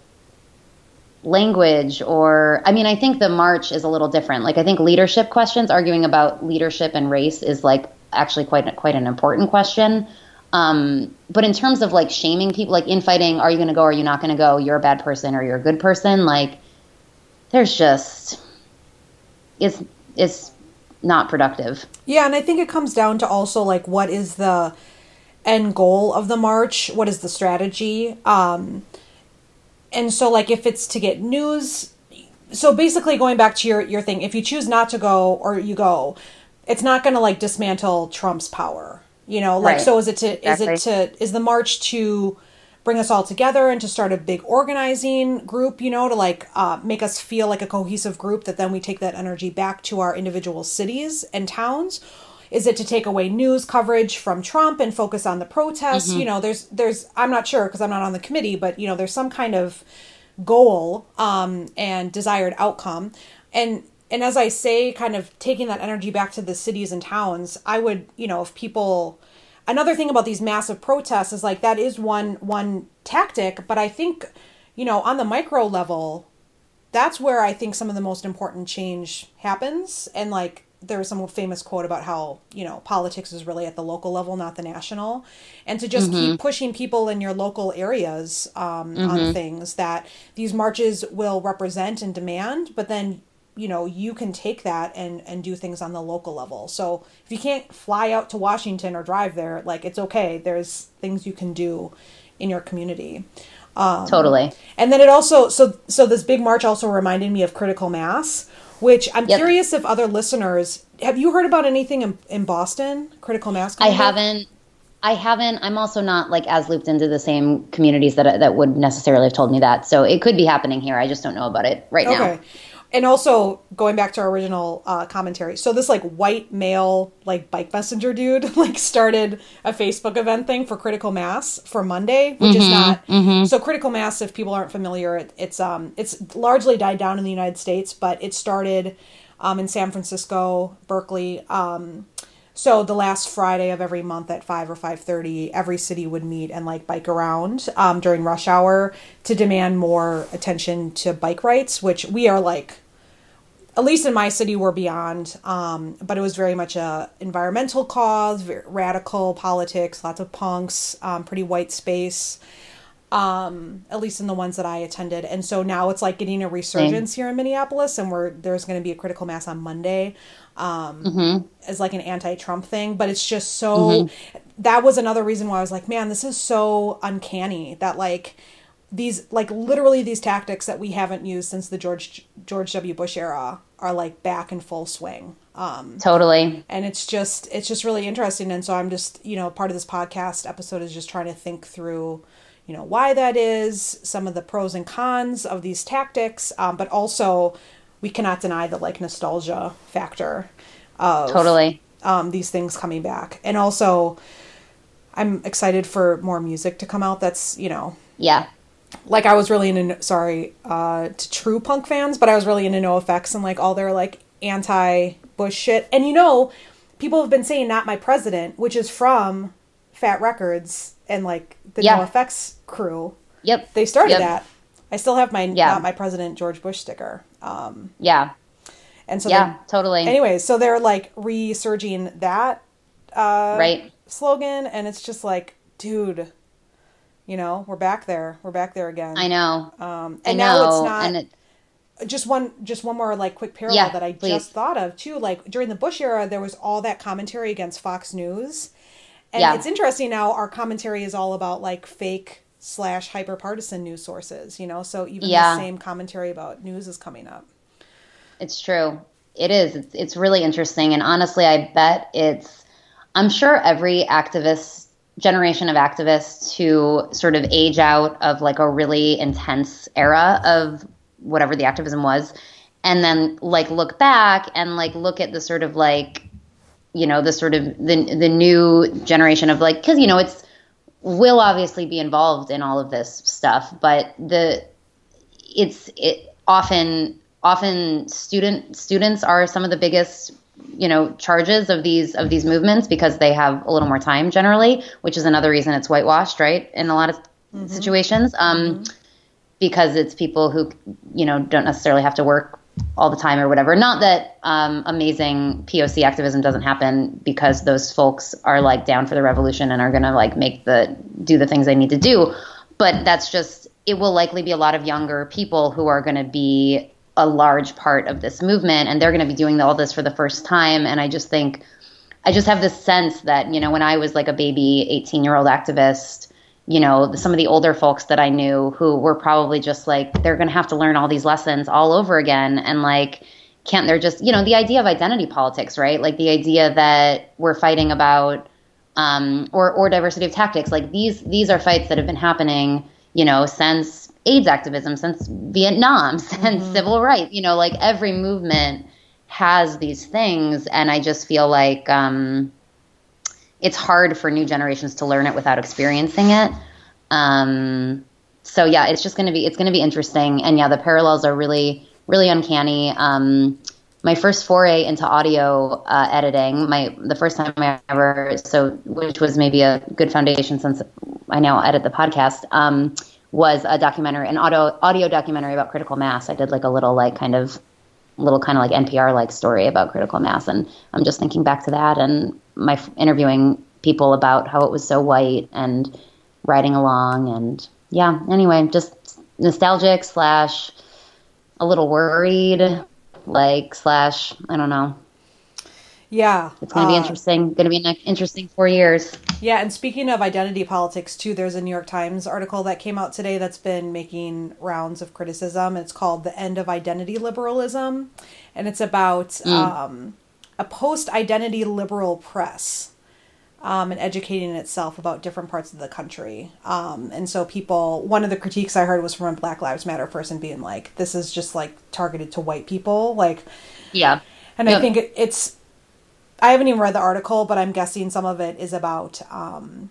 language or i mean i think the march is a little different. Like i think leadership questions arguing about leadership and race is like actually quite quite an important question. Um, but in terms of like shaming people like infighting are you going to go are you not going to go you're a bad person or you're a good person like there's just it's it's not productive. Yeah and i think it comes down to also like what is the end goal of the march? What is the strategy? Um and so like if it's to get news so basically going back to your your thing if you choose not to go or you go it's not going to like dismantle trump's power you know like right. so is it to exactly. is it to is the march to bring us all together and to start a big organizing group you know to like uh, make us feel like a cohesive group that then we take that energy back to our individual cities and towns is it to take away news coverage from Trump and focus on the protests? Mm-hmm. You know, there's there's I'm not sure because I'm not on the committee, but you know, there's some kind of goal um, and desired outcome. And and as I say, kind of taking that energy back to the cities and towns, I would, you know, if people another thing about these massive protests is like that is one one tactic, but I think, you know, on the micro level, that's where I think some of the most important change happens. And like there was some famous quote about how you know politics is really at the local level not the national. And to just mm-hmm. keep pushing people in your local areas um, mm-hmm. on things that these marches will represent and demand but then you know you can take that and and do things on the local level. So if you can't fly out to washington or drive there like it's okay. There's things you can do in your community. Um, totally. and then it also so so this big march also reminded me of critical mass which I'm yep. curious if other listeners have you heard about anything in, in Boston, critical mass? I haven't. I haven't. I'm also not like as looped into the same communities that that would necessarily have told me that. So it could be happening here. I just don't know about it right okay. now and also going back to our original uh, commentary so this like white male like bike messenger dude like started a facebook event thing for critical mass for monday which mm-hmm, is not mm-hmm. so critical mass if people aren't familiar it, it's um it's largely died down in the united states but it started um, in san francisco berkeley um, so the last Friday of every month at five or five thirty, every city would meet and like bike around um, during rush hour to demand more attention to bike rights, which we are like at least in my city, we're beyond. Um, but it was very much a environmental cause, radical politics, lots of punks, um, pretty white space. Um, at least in the ones that I attended, and so now it's like getting a resurgence here in Minneapolis, and we're there's going to be a critical mass on Monday, um, mm-hmm. as like an anti-Trump thing. But it's just so. Mm-hmm. That was another reason why I was like, man, this is so uncanny that like these like literally these tactics that we haven't used since the George George W. Bush era are like back in full swing. Um, totally. And it's just it's just really interesting. And so I'm just you know part of this podcast episode is just trying to think through you know why that is, some of the pros and cons of these tactics, um, but also we cannot deny the like nostalgia factor of totally um, these things coming back, and also I'm excited for more music to come out. That's you know yeah like I was really into sorry uh, to true punk fans, but I was really into NoFX and like all their like anti Bush shit. And you know, people have been saying "Not My President," which is from Fat Wreck Chords and like the Yeah. NoFX crew. Yep. They started Yep. that. I still have my Yeah. "Not My President" George Bush sticker. Um, Yeah. and so Yeah. Totally. anyways, so they're like resurging that uh, right. slogan, and it's just like, dude, you know, we're back there. We're back there again. I know. Um, I and know. now it's not and it, just one just one more like quick parallel Yeah, that I please. just thought of too. Like during the Bush era, there was all that commentary against Fox News, and Yeah. it's interesting now. Our commentary is all about like fake slash hyper partisan news sources. You know, so even Yeah. the same commentary about news is coming up. It's true. It is. It's, it's really interesting. And honestly, I bet it's, I'm sure every activist, generation of activists who sort of age out of like a really intense era of whatever the activism was, and then like look back and like look at the sort of like, you know, the sort of the, the new generation of like, cause you know, it's, will obviously be involved in all of this stuff, but the, it's it often often student students are some of the biggest you know charges of these of these movements because they have a little more time generally which is another reason it's whitewashed right in a lot of situations um because it's people who you know don't necessarily have to work all the time or whatever. Not that um, amazing poc activism doesn't happen because those folks are like down for the revolution and are going to like make the do the things they need to do but that's just it will likely be a lot of younger people who are going to be a large part of this movement and they're going to be doing all this for the first time and i just think i just have this sense that you know when i was like a baby 18 year old activist you know some of the older folks that i knew who were probably just like they're going to have to learn all these lessons all over again and like can't they're just you know the idea of identity politics right like the idea that we're fighting about um, or or diversity of tactics. Like these these are fights that have been happening, you know, since AIDS activism, since Vietnam, since civil rights. You know, like every movement has these things, and I just feel like um, it's hard for new generations to learn it without experiencing it. Um, so yeah, it's just going to be it's going to be interesting, and yeah, the parallels are really really uncanny. Um, my first foray into audio uh, editing, my the first time I ever so which was maybe a good foundation since I now edit the podcast, um, was a documentary, an audio audio documentary about critical mass. I did like a little like kind of little kind of like NPR like story about critical mass, and I'm just thinking back to that and my interviewing people about how it was so white and riding along and yeah. Anyway, just nostalgic slash a little worried like slash I don't know. Yeah, It's going to be uh, interesting. Going to be an interesting four years. Yeah, and speaking of identity politics too, there's a New York Times article that came out today that's been making rounds of criticism. It's called "The End of Identity Liberalism," and it's about um, a post-identity liberal press um, and educating itself about different parts of the country. Um, and so, people, one of the critiques I heard was from a Black Lives Matter person being like, "This is just like targeted to white people," like. Yeah. And I think it, it's. I haven't even read the article, but I'm guessing some of it is about, um,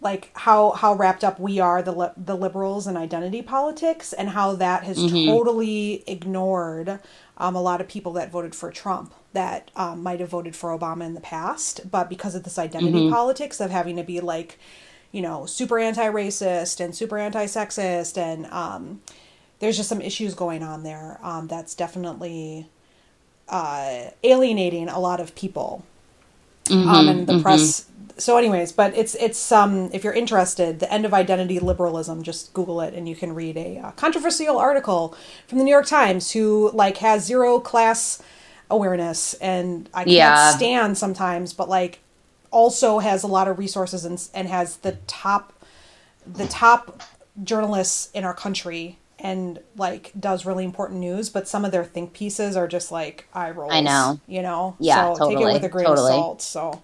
like how how wrapped up we are the li- the liberals in identity politics, and how that has totally ignored um, a lot of people that voted for Trump that um, might have voted for Obama in the past, but because of this identity politics of having to be like, you know, super anti-racist and super anti-sexist, and um, there's just some issues going on there. Um, that's definitely uh, alienating a lot of people um, and the press. So, anyways, but it's it's um if you're interested, the end of identity liberalism. Just Google it, and you can read a uh, controversial article from the New York Times who like has zero class awareness, and I can't Yeah. stand sometimes, but like also has a lot of resources and and has the top the top journalists in our country and like does really important news, but some of their think pieces are just like eye rolls. I know. you know. Yeah, so take it totally, with a grain totally. of salt. So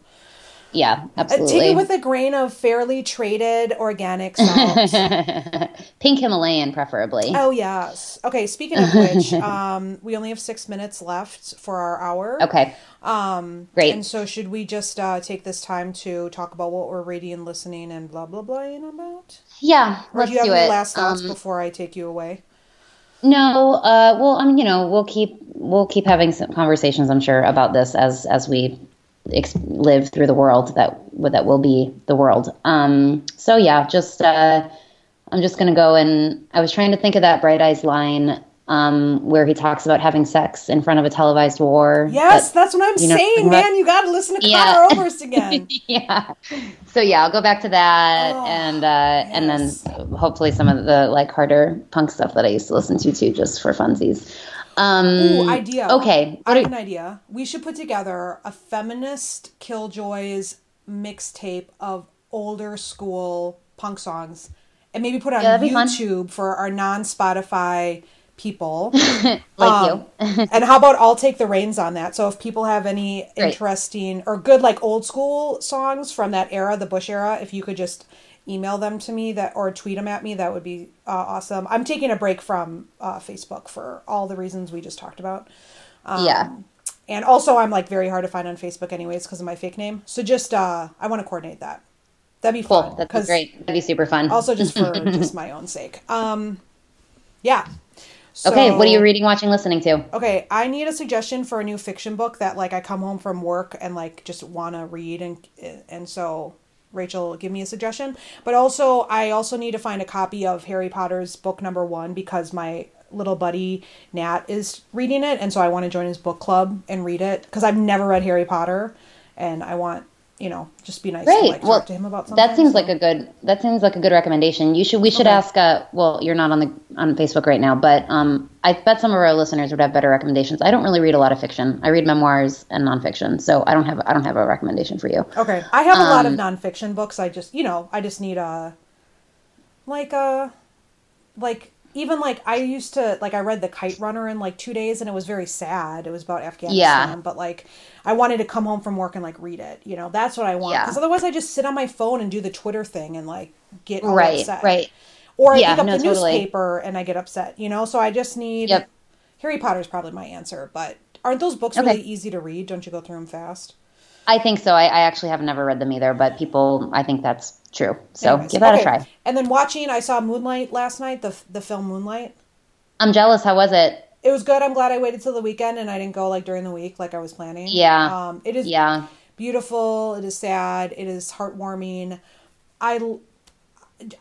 yeah, Uh, absolutely. Take it with a grain of fairly traded organic salt. Pink Himalayan, preferably. oh yes. Okay. Speaking of which, um, we only have six minutes left for our hour. Okay. Um, Great. And so, should we just uh, take this time to talk about what we're reading and listening and blah blah blah about? Yeah, Or let's do you have do any it. last thoughts Um, before I take you away? No, uh, well, um, you know, we'll keep we'll keep having some conversations. I'm sure about this as as we ex- live through the world that that will be the world. Um, so yeah, just uh, I'm just gonna go and I was trying to think of that Bright Eyes line um, where he talks about having sex in front of a televised war. Yes, but- that's what I'm know, saying, but- man. You got to listen to Yeah. Conor Oberst again. yeah. So yeah, I'll go back to that, Oh, and uh, and then hopefully some of the like harder punk stuff that I used to listen to too, just for funsies. Um, Ooh, idea. Okay. I have an idea. We should put together a feminist killjoys mixtape of older school punk songs and maybe put it on Yeah. YouTube for our non Spotify people. like Um, you. and how about I'll take the reins on that? So if people have any Great. interesting or good like old school songs from that era, the Bush era, if you could just email them to me that or tweet them at me, that would be uh, awesome. I'm taking a break from uh, Facebook for all the reasons we just talked about. Um, yeah. And also, I'm like very hard to find on Facebook, anyways, because of my fake name. So just, uh, I want to coordinate that. That'd be Cool. fun. That'd be great. That'd be super fun. Also, just for just my own sake. Um, yeah. Okay. What are you reading, watching, listening to? Okay, I need a suggestion for a new fiction book that like I come home from work and like just want to read and and so Rachel give me a suggestion. But also I also need to find a copy of Harry Potter's book number 1 because my little buddy Nat is reading it and so I want to join his book club and read it cuz I've never read Harry Potter and I want, you know, just be nice to Great. like well, talk to him about something. that seems so- like a good. That seems like a good recommendation. You should. We should Okay. ask. Uh, well, you're not on the on Facebook right now, but um, I bet some of our listeners would have better recommendations. I don't really read a lot of fiction. I read memoirs and nonfiction, so I don't have. I don't have a recommendation for you. Okay. I have a lot of Um, nonfiction books. I just, you know, I just need a, like a, like even like I used to like I read The Kite Runner in like two days and it was very sad. It was about Afghanistan, Yeah. but like I wanted to come home from work and like read it. You know, that's what I want. Yeah. Because otherwise, I just sit on my phone and do the Twitter thing and like get Right. upset. Right. Or I Yeah, pick up no, the totally. newspaper and I get upset. You know, so I just need. Yep. Harry Potter's probably my answer, but aren't those books Okay. really easy to read? Don't you go through them fast? I think so. I, I actually have never read them either, but people. I think that's true. So Anyways, give that okay. a try. And then watching, I saw Moonlight last night, the the film Moonlight. I'm jealous. How was it? It was good. I'm glad I waited till the weekend and I didn't go like during the week like I was planning. Yeah. Um, it is Yeah. beautiful. It is sad. It is heartwarming. I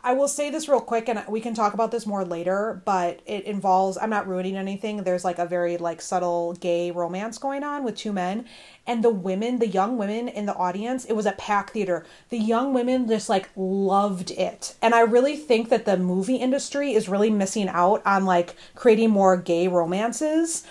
I will say this real quick and we can talk about this more later, but it involves I'm not ruining anything. There's like a very like subtle gay romance going on with two men and the women, the young women in the audience, it was a pack theater. The young women just like loved it. And I really think that the movie industry is really missing out on like creating more gay romances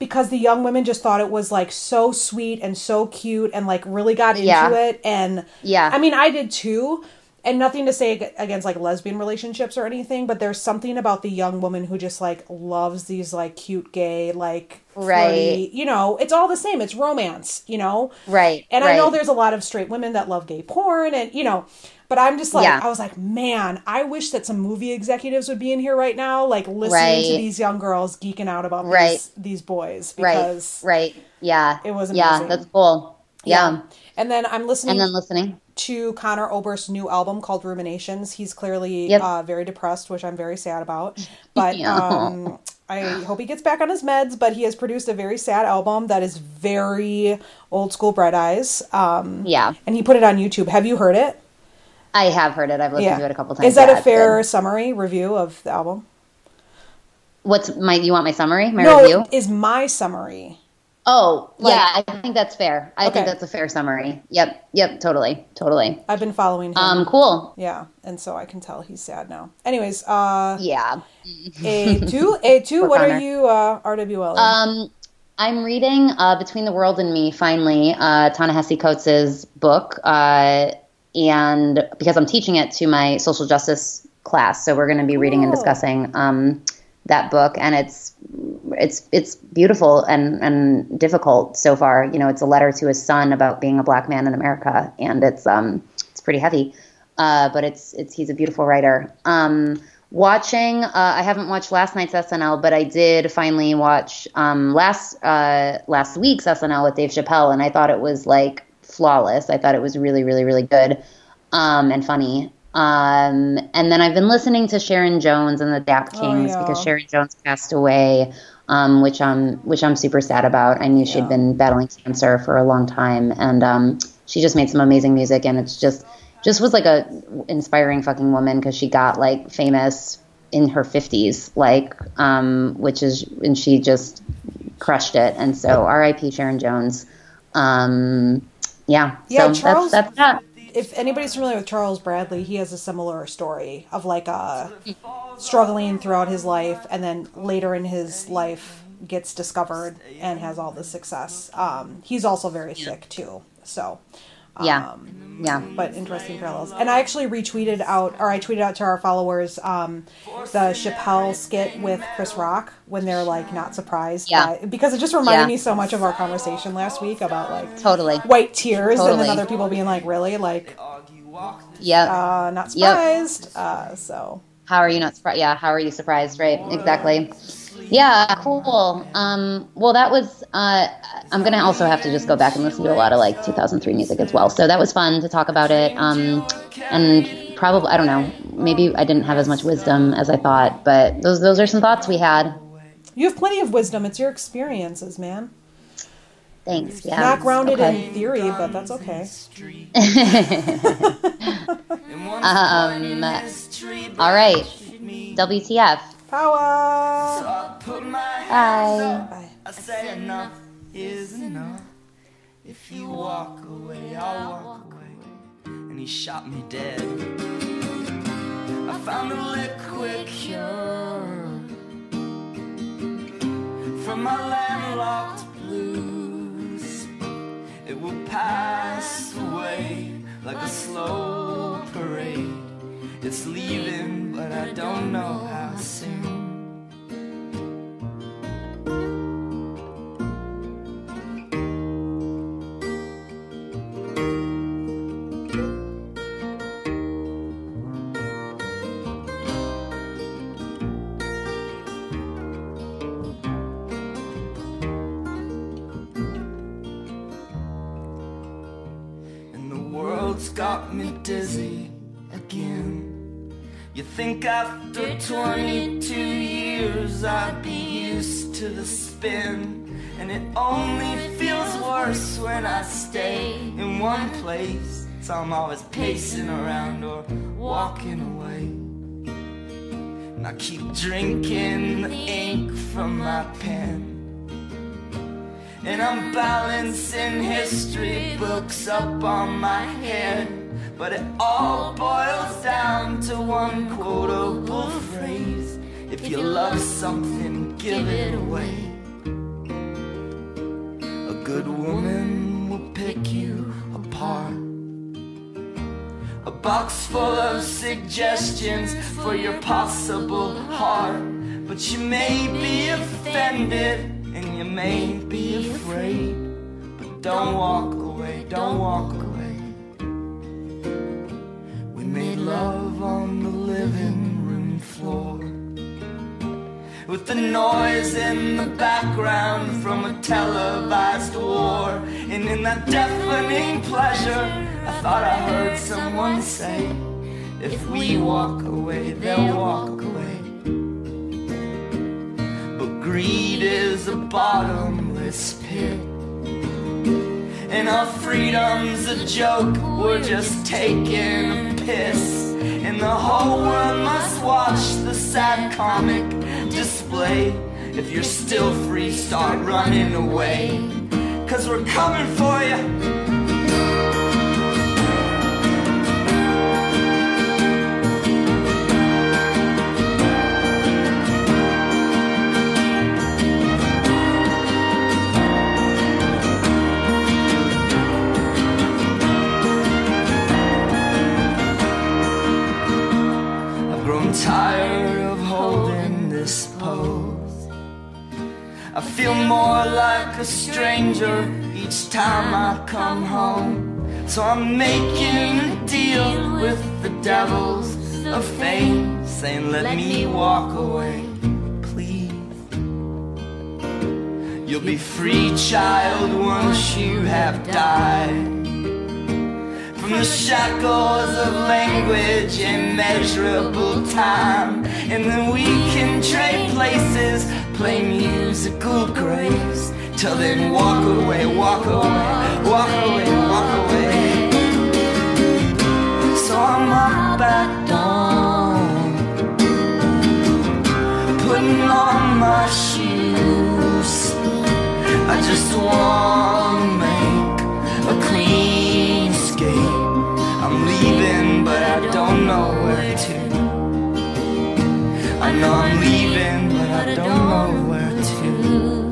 because the young women just thought it was like so sweet and so cute and like really got into Yeah. it and Yeah. I mean I did too and nothing to say against like lesbian relationships or anything but there's something about the young woman who just like loves these like cute gay like Right. flirty- you know it's all the same it's romance you know Right. and I know there's a lot of straight women that love gay porn and you know but I'm just like Yeah. I was like man I wish that some movie executives would be in here right now like listening to these young girls geeking out about Right. these these boys Right. because Right. Yeah. It was Yeah. That's cool. Yeah. and then I'm listening And then listening. To Conor Oberst's new album called Ruminations. He's clearly Yep. uh, very depressed, which I'm very sad about. But Yeah. um, I hope he gets back on his meds. But he has produced a very sad album that is very old school Bright Eyes. Um, Yeah. and he put it on YouTube. Have you heard it? I have heard it. I've listened to it a couple times. Is that Yeah, a fair good. summary review of the album? What's my? You want my summary? My no, review? is my summary. Oh, Like- yeah. I think that's fair. I Okay. think that's a fair summary. Yep. Yep. Totally. Totally. I've been following him. Um. Cool. yeah, and so I can tell he's sad now. Anyways, uh, Yeah. A two, A two. What are you, uh, RWL? Um, I'm reading uh, Between the World and Me finally, uh, Ta-Nehisi Coates' book, uh, and because I'm teaching it to my social justice class, so we're going to be reading and discussing um, that book, and it's it's it's beautiful and and difficult so far. You know, it's a letter to his son about being a black man in America, and it's um it's pretty heavy, uh, but it's it's he's a beautiful writer. Um, watching, uh, I haven't watched last night's SNL, but I did finally watch um last uh last week's SNL with Dave Chappelle, and I thought it was like flawless. I thought it was really really really good, um and funny. Um, and then I've been listening to Sharon Jones and the Dap Oh, Kings yeah. because Sharon Jones passed away, um, which I'm which I'm super sad about. I knew she'd Yeah. been battling cancer for a long time, and um, she just made some amazing music, and it's just just was like a inspiring fucking woman because she got like famous in her 50s, like um, which is and she just crushed it. And so R.I.P. Sharon Jones. Um, yeah, Yeah, so Charles- that's that's that. If anybody's familiar with Charles Bradley, he has a similar story of like uh struggling throughout his life and then later in his life gets discovered and has all the success. Um, he's also very sick too. So Yeah, um, yeah. but interesting parallels. And I actually retweeted out, or I tweeted out to our followers, um, the Chappelle skit with Chris Rock when they're like not surprised, Yeah. by, because it just reminded Yeah. me so much of our conversation last week about like Totally. white tears, and then other people being like, really, like, yeah. uh, not Yep. surprised. Uh, so How are you not surprised? Yeah, how are you surprised? Right, exactly. Yeah, cool. Um, well, that was. Uh, I'm gonna also have to just go back and listen to a lot of like 2003 music as well. So that was fun to talk about it. Um, and probably, I don't know, maybe I didn't have as much wisdom as I thought, but those those are some thoughts we had. you have plenty of wisdom. It's your experiences, man. Thanks. Yeah. Not grounded Okay. in theory, but that's okay. Um. All right. WTF? Power. Bye. Bye. I say enough is enough. If you walk away, I'll walk away. And he shot me dead. I found a liquid cure from my landlocked blues. It will pass away like a slow parade. It's leaving, but I don't know how soon. 22 years I'd be used to the spin, and it only feels worse when I stay in one place. So I'm always pacing around or walking away. And I keep drinking the ink from my pen. And I'm balancing history books up on my head. But it all boils down to one quotable phrase If you love something, give it away. A good woman will pick you apart. A box full of suggestions for your possible heart. But you may be offended and you may be afraid. But don't walk away, don't walk away. Love on the living room floor. With the noise in the background from a televised war. And in that deafening pleasure, I thought I heard someone say, If we walk away, they'll walk away. But greed is a bottomless our freedom's a joke, we're just taking a piss. And the whole world must watch the sad comic display. If you're still free, start running away. Cause we're coming for you. This pose. more like a stranger each time I come home. So I'm making a deal with the devils of fate, saying, Let me walk away, please. You'll be free, child, once you have died the shackles of language immeasurable time. And then we can trade places, play musical grace. Till then, walk away, walk away, walk away, walk away. So I'm up at dawn, putting on my shoes. I just wanna make to. I know I'm leaving, but I don't know where to.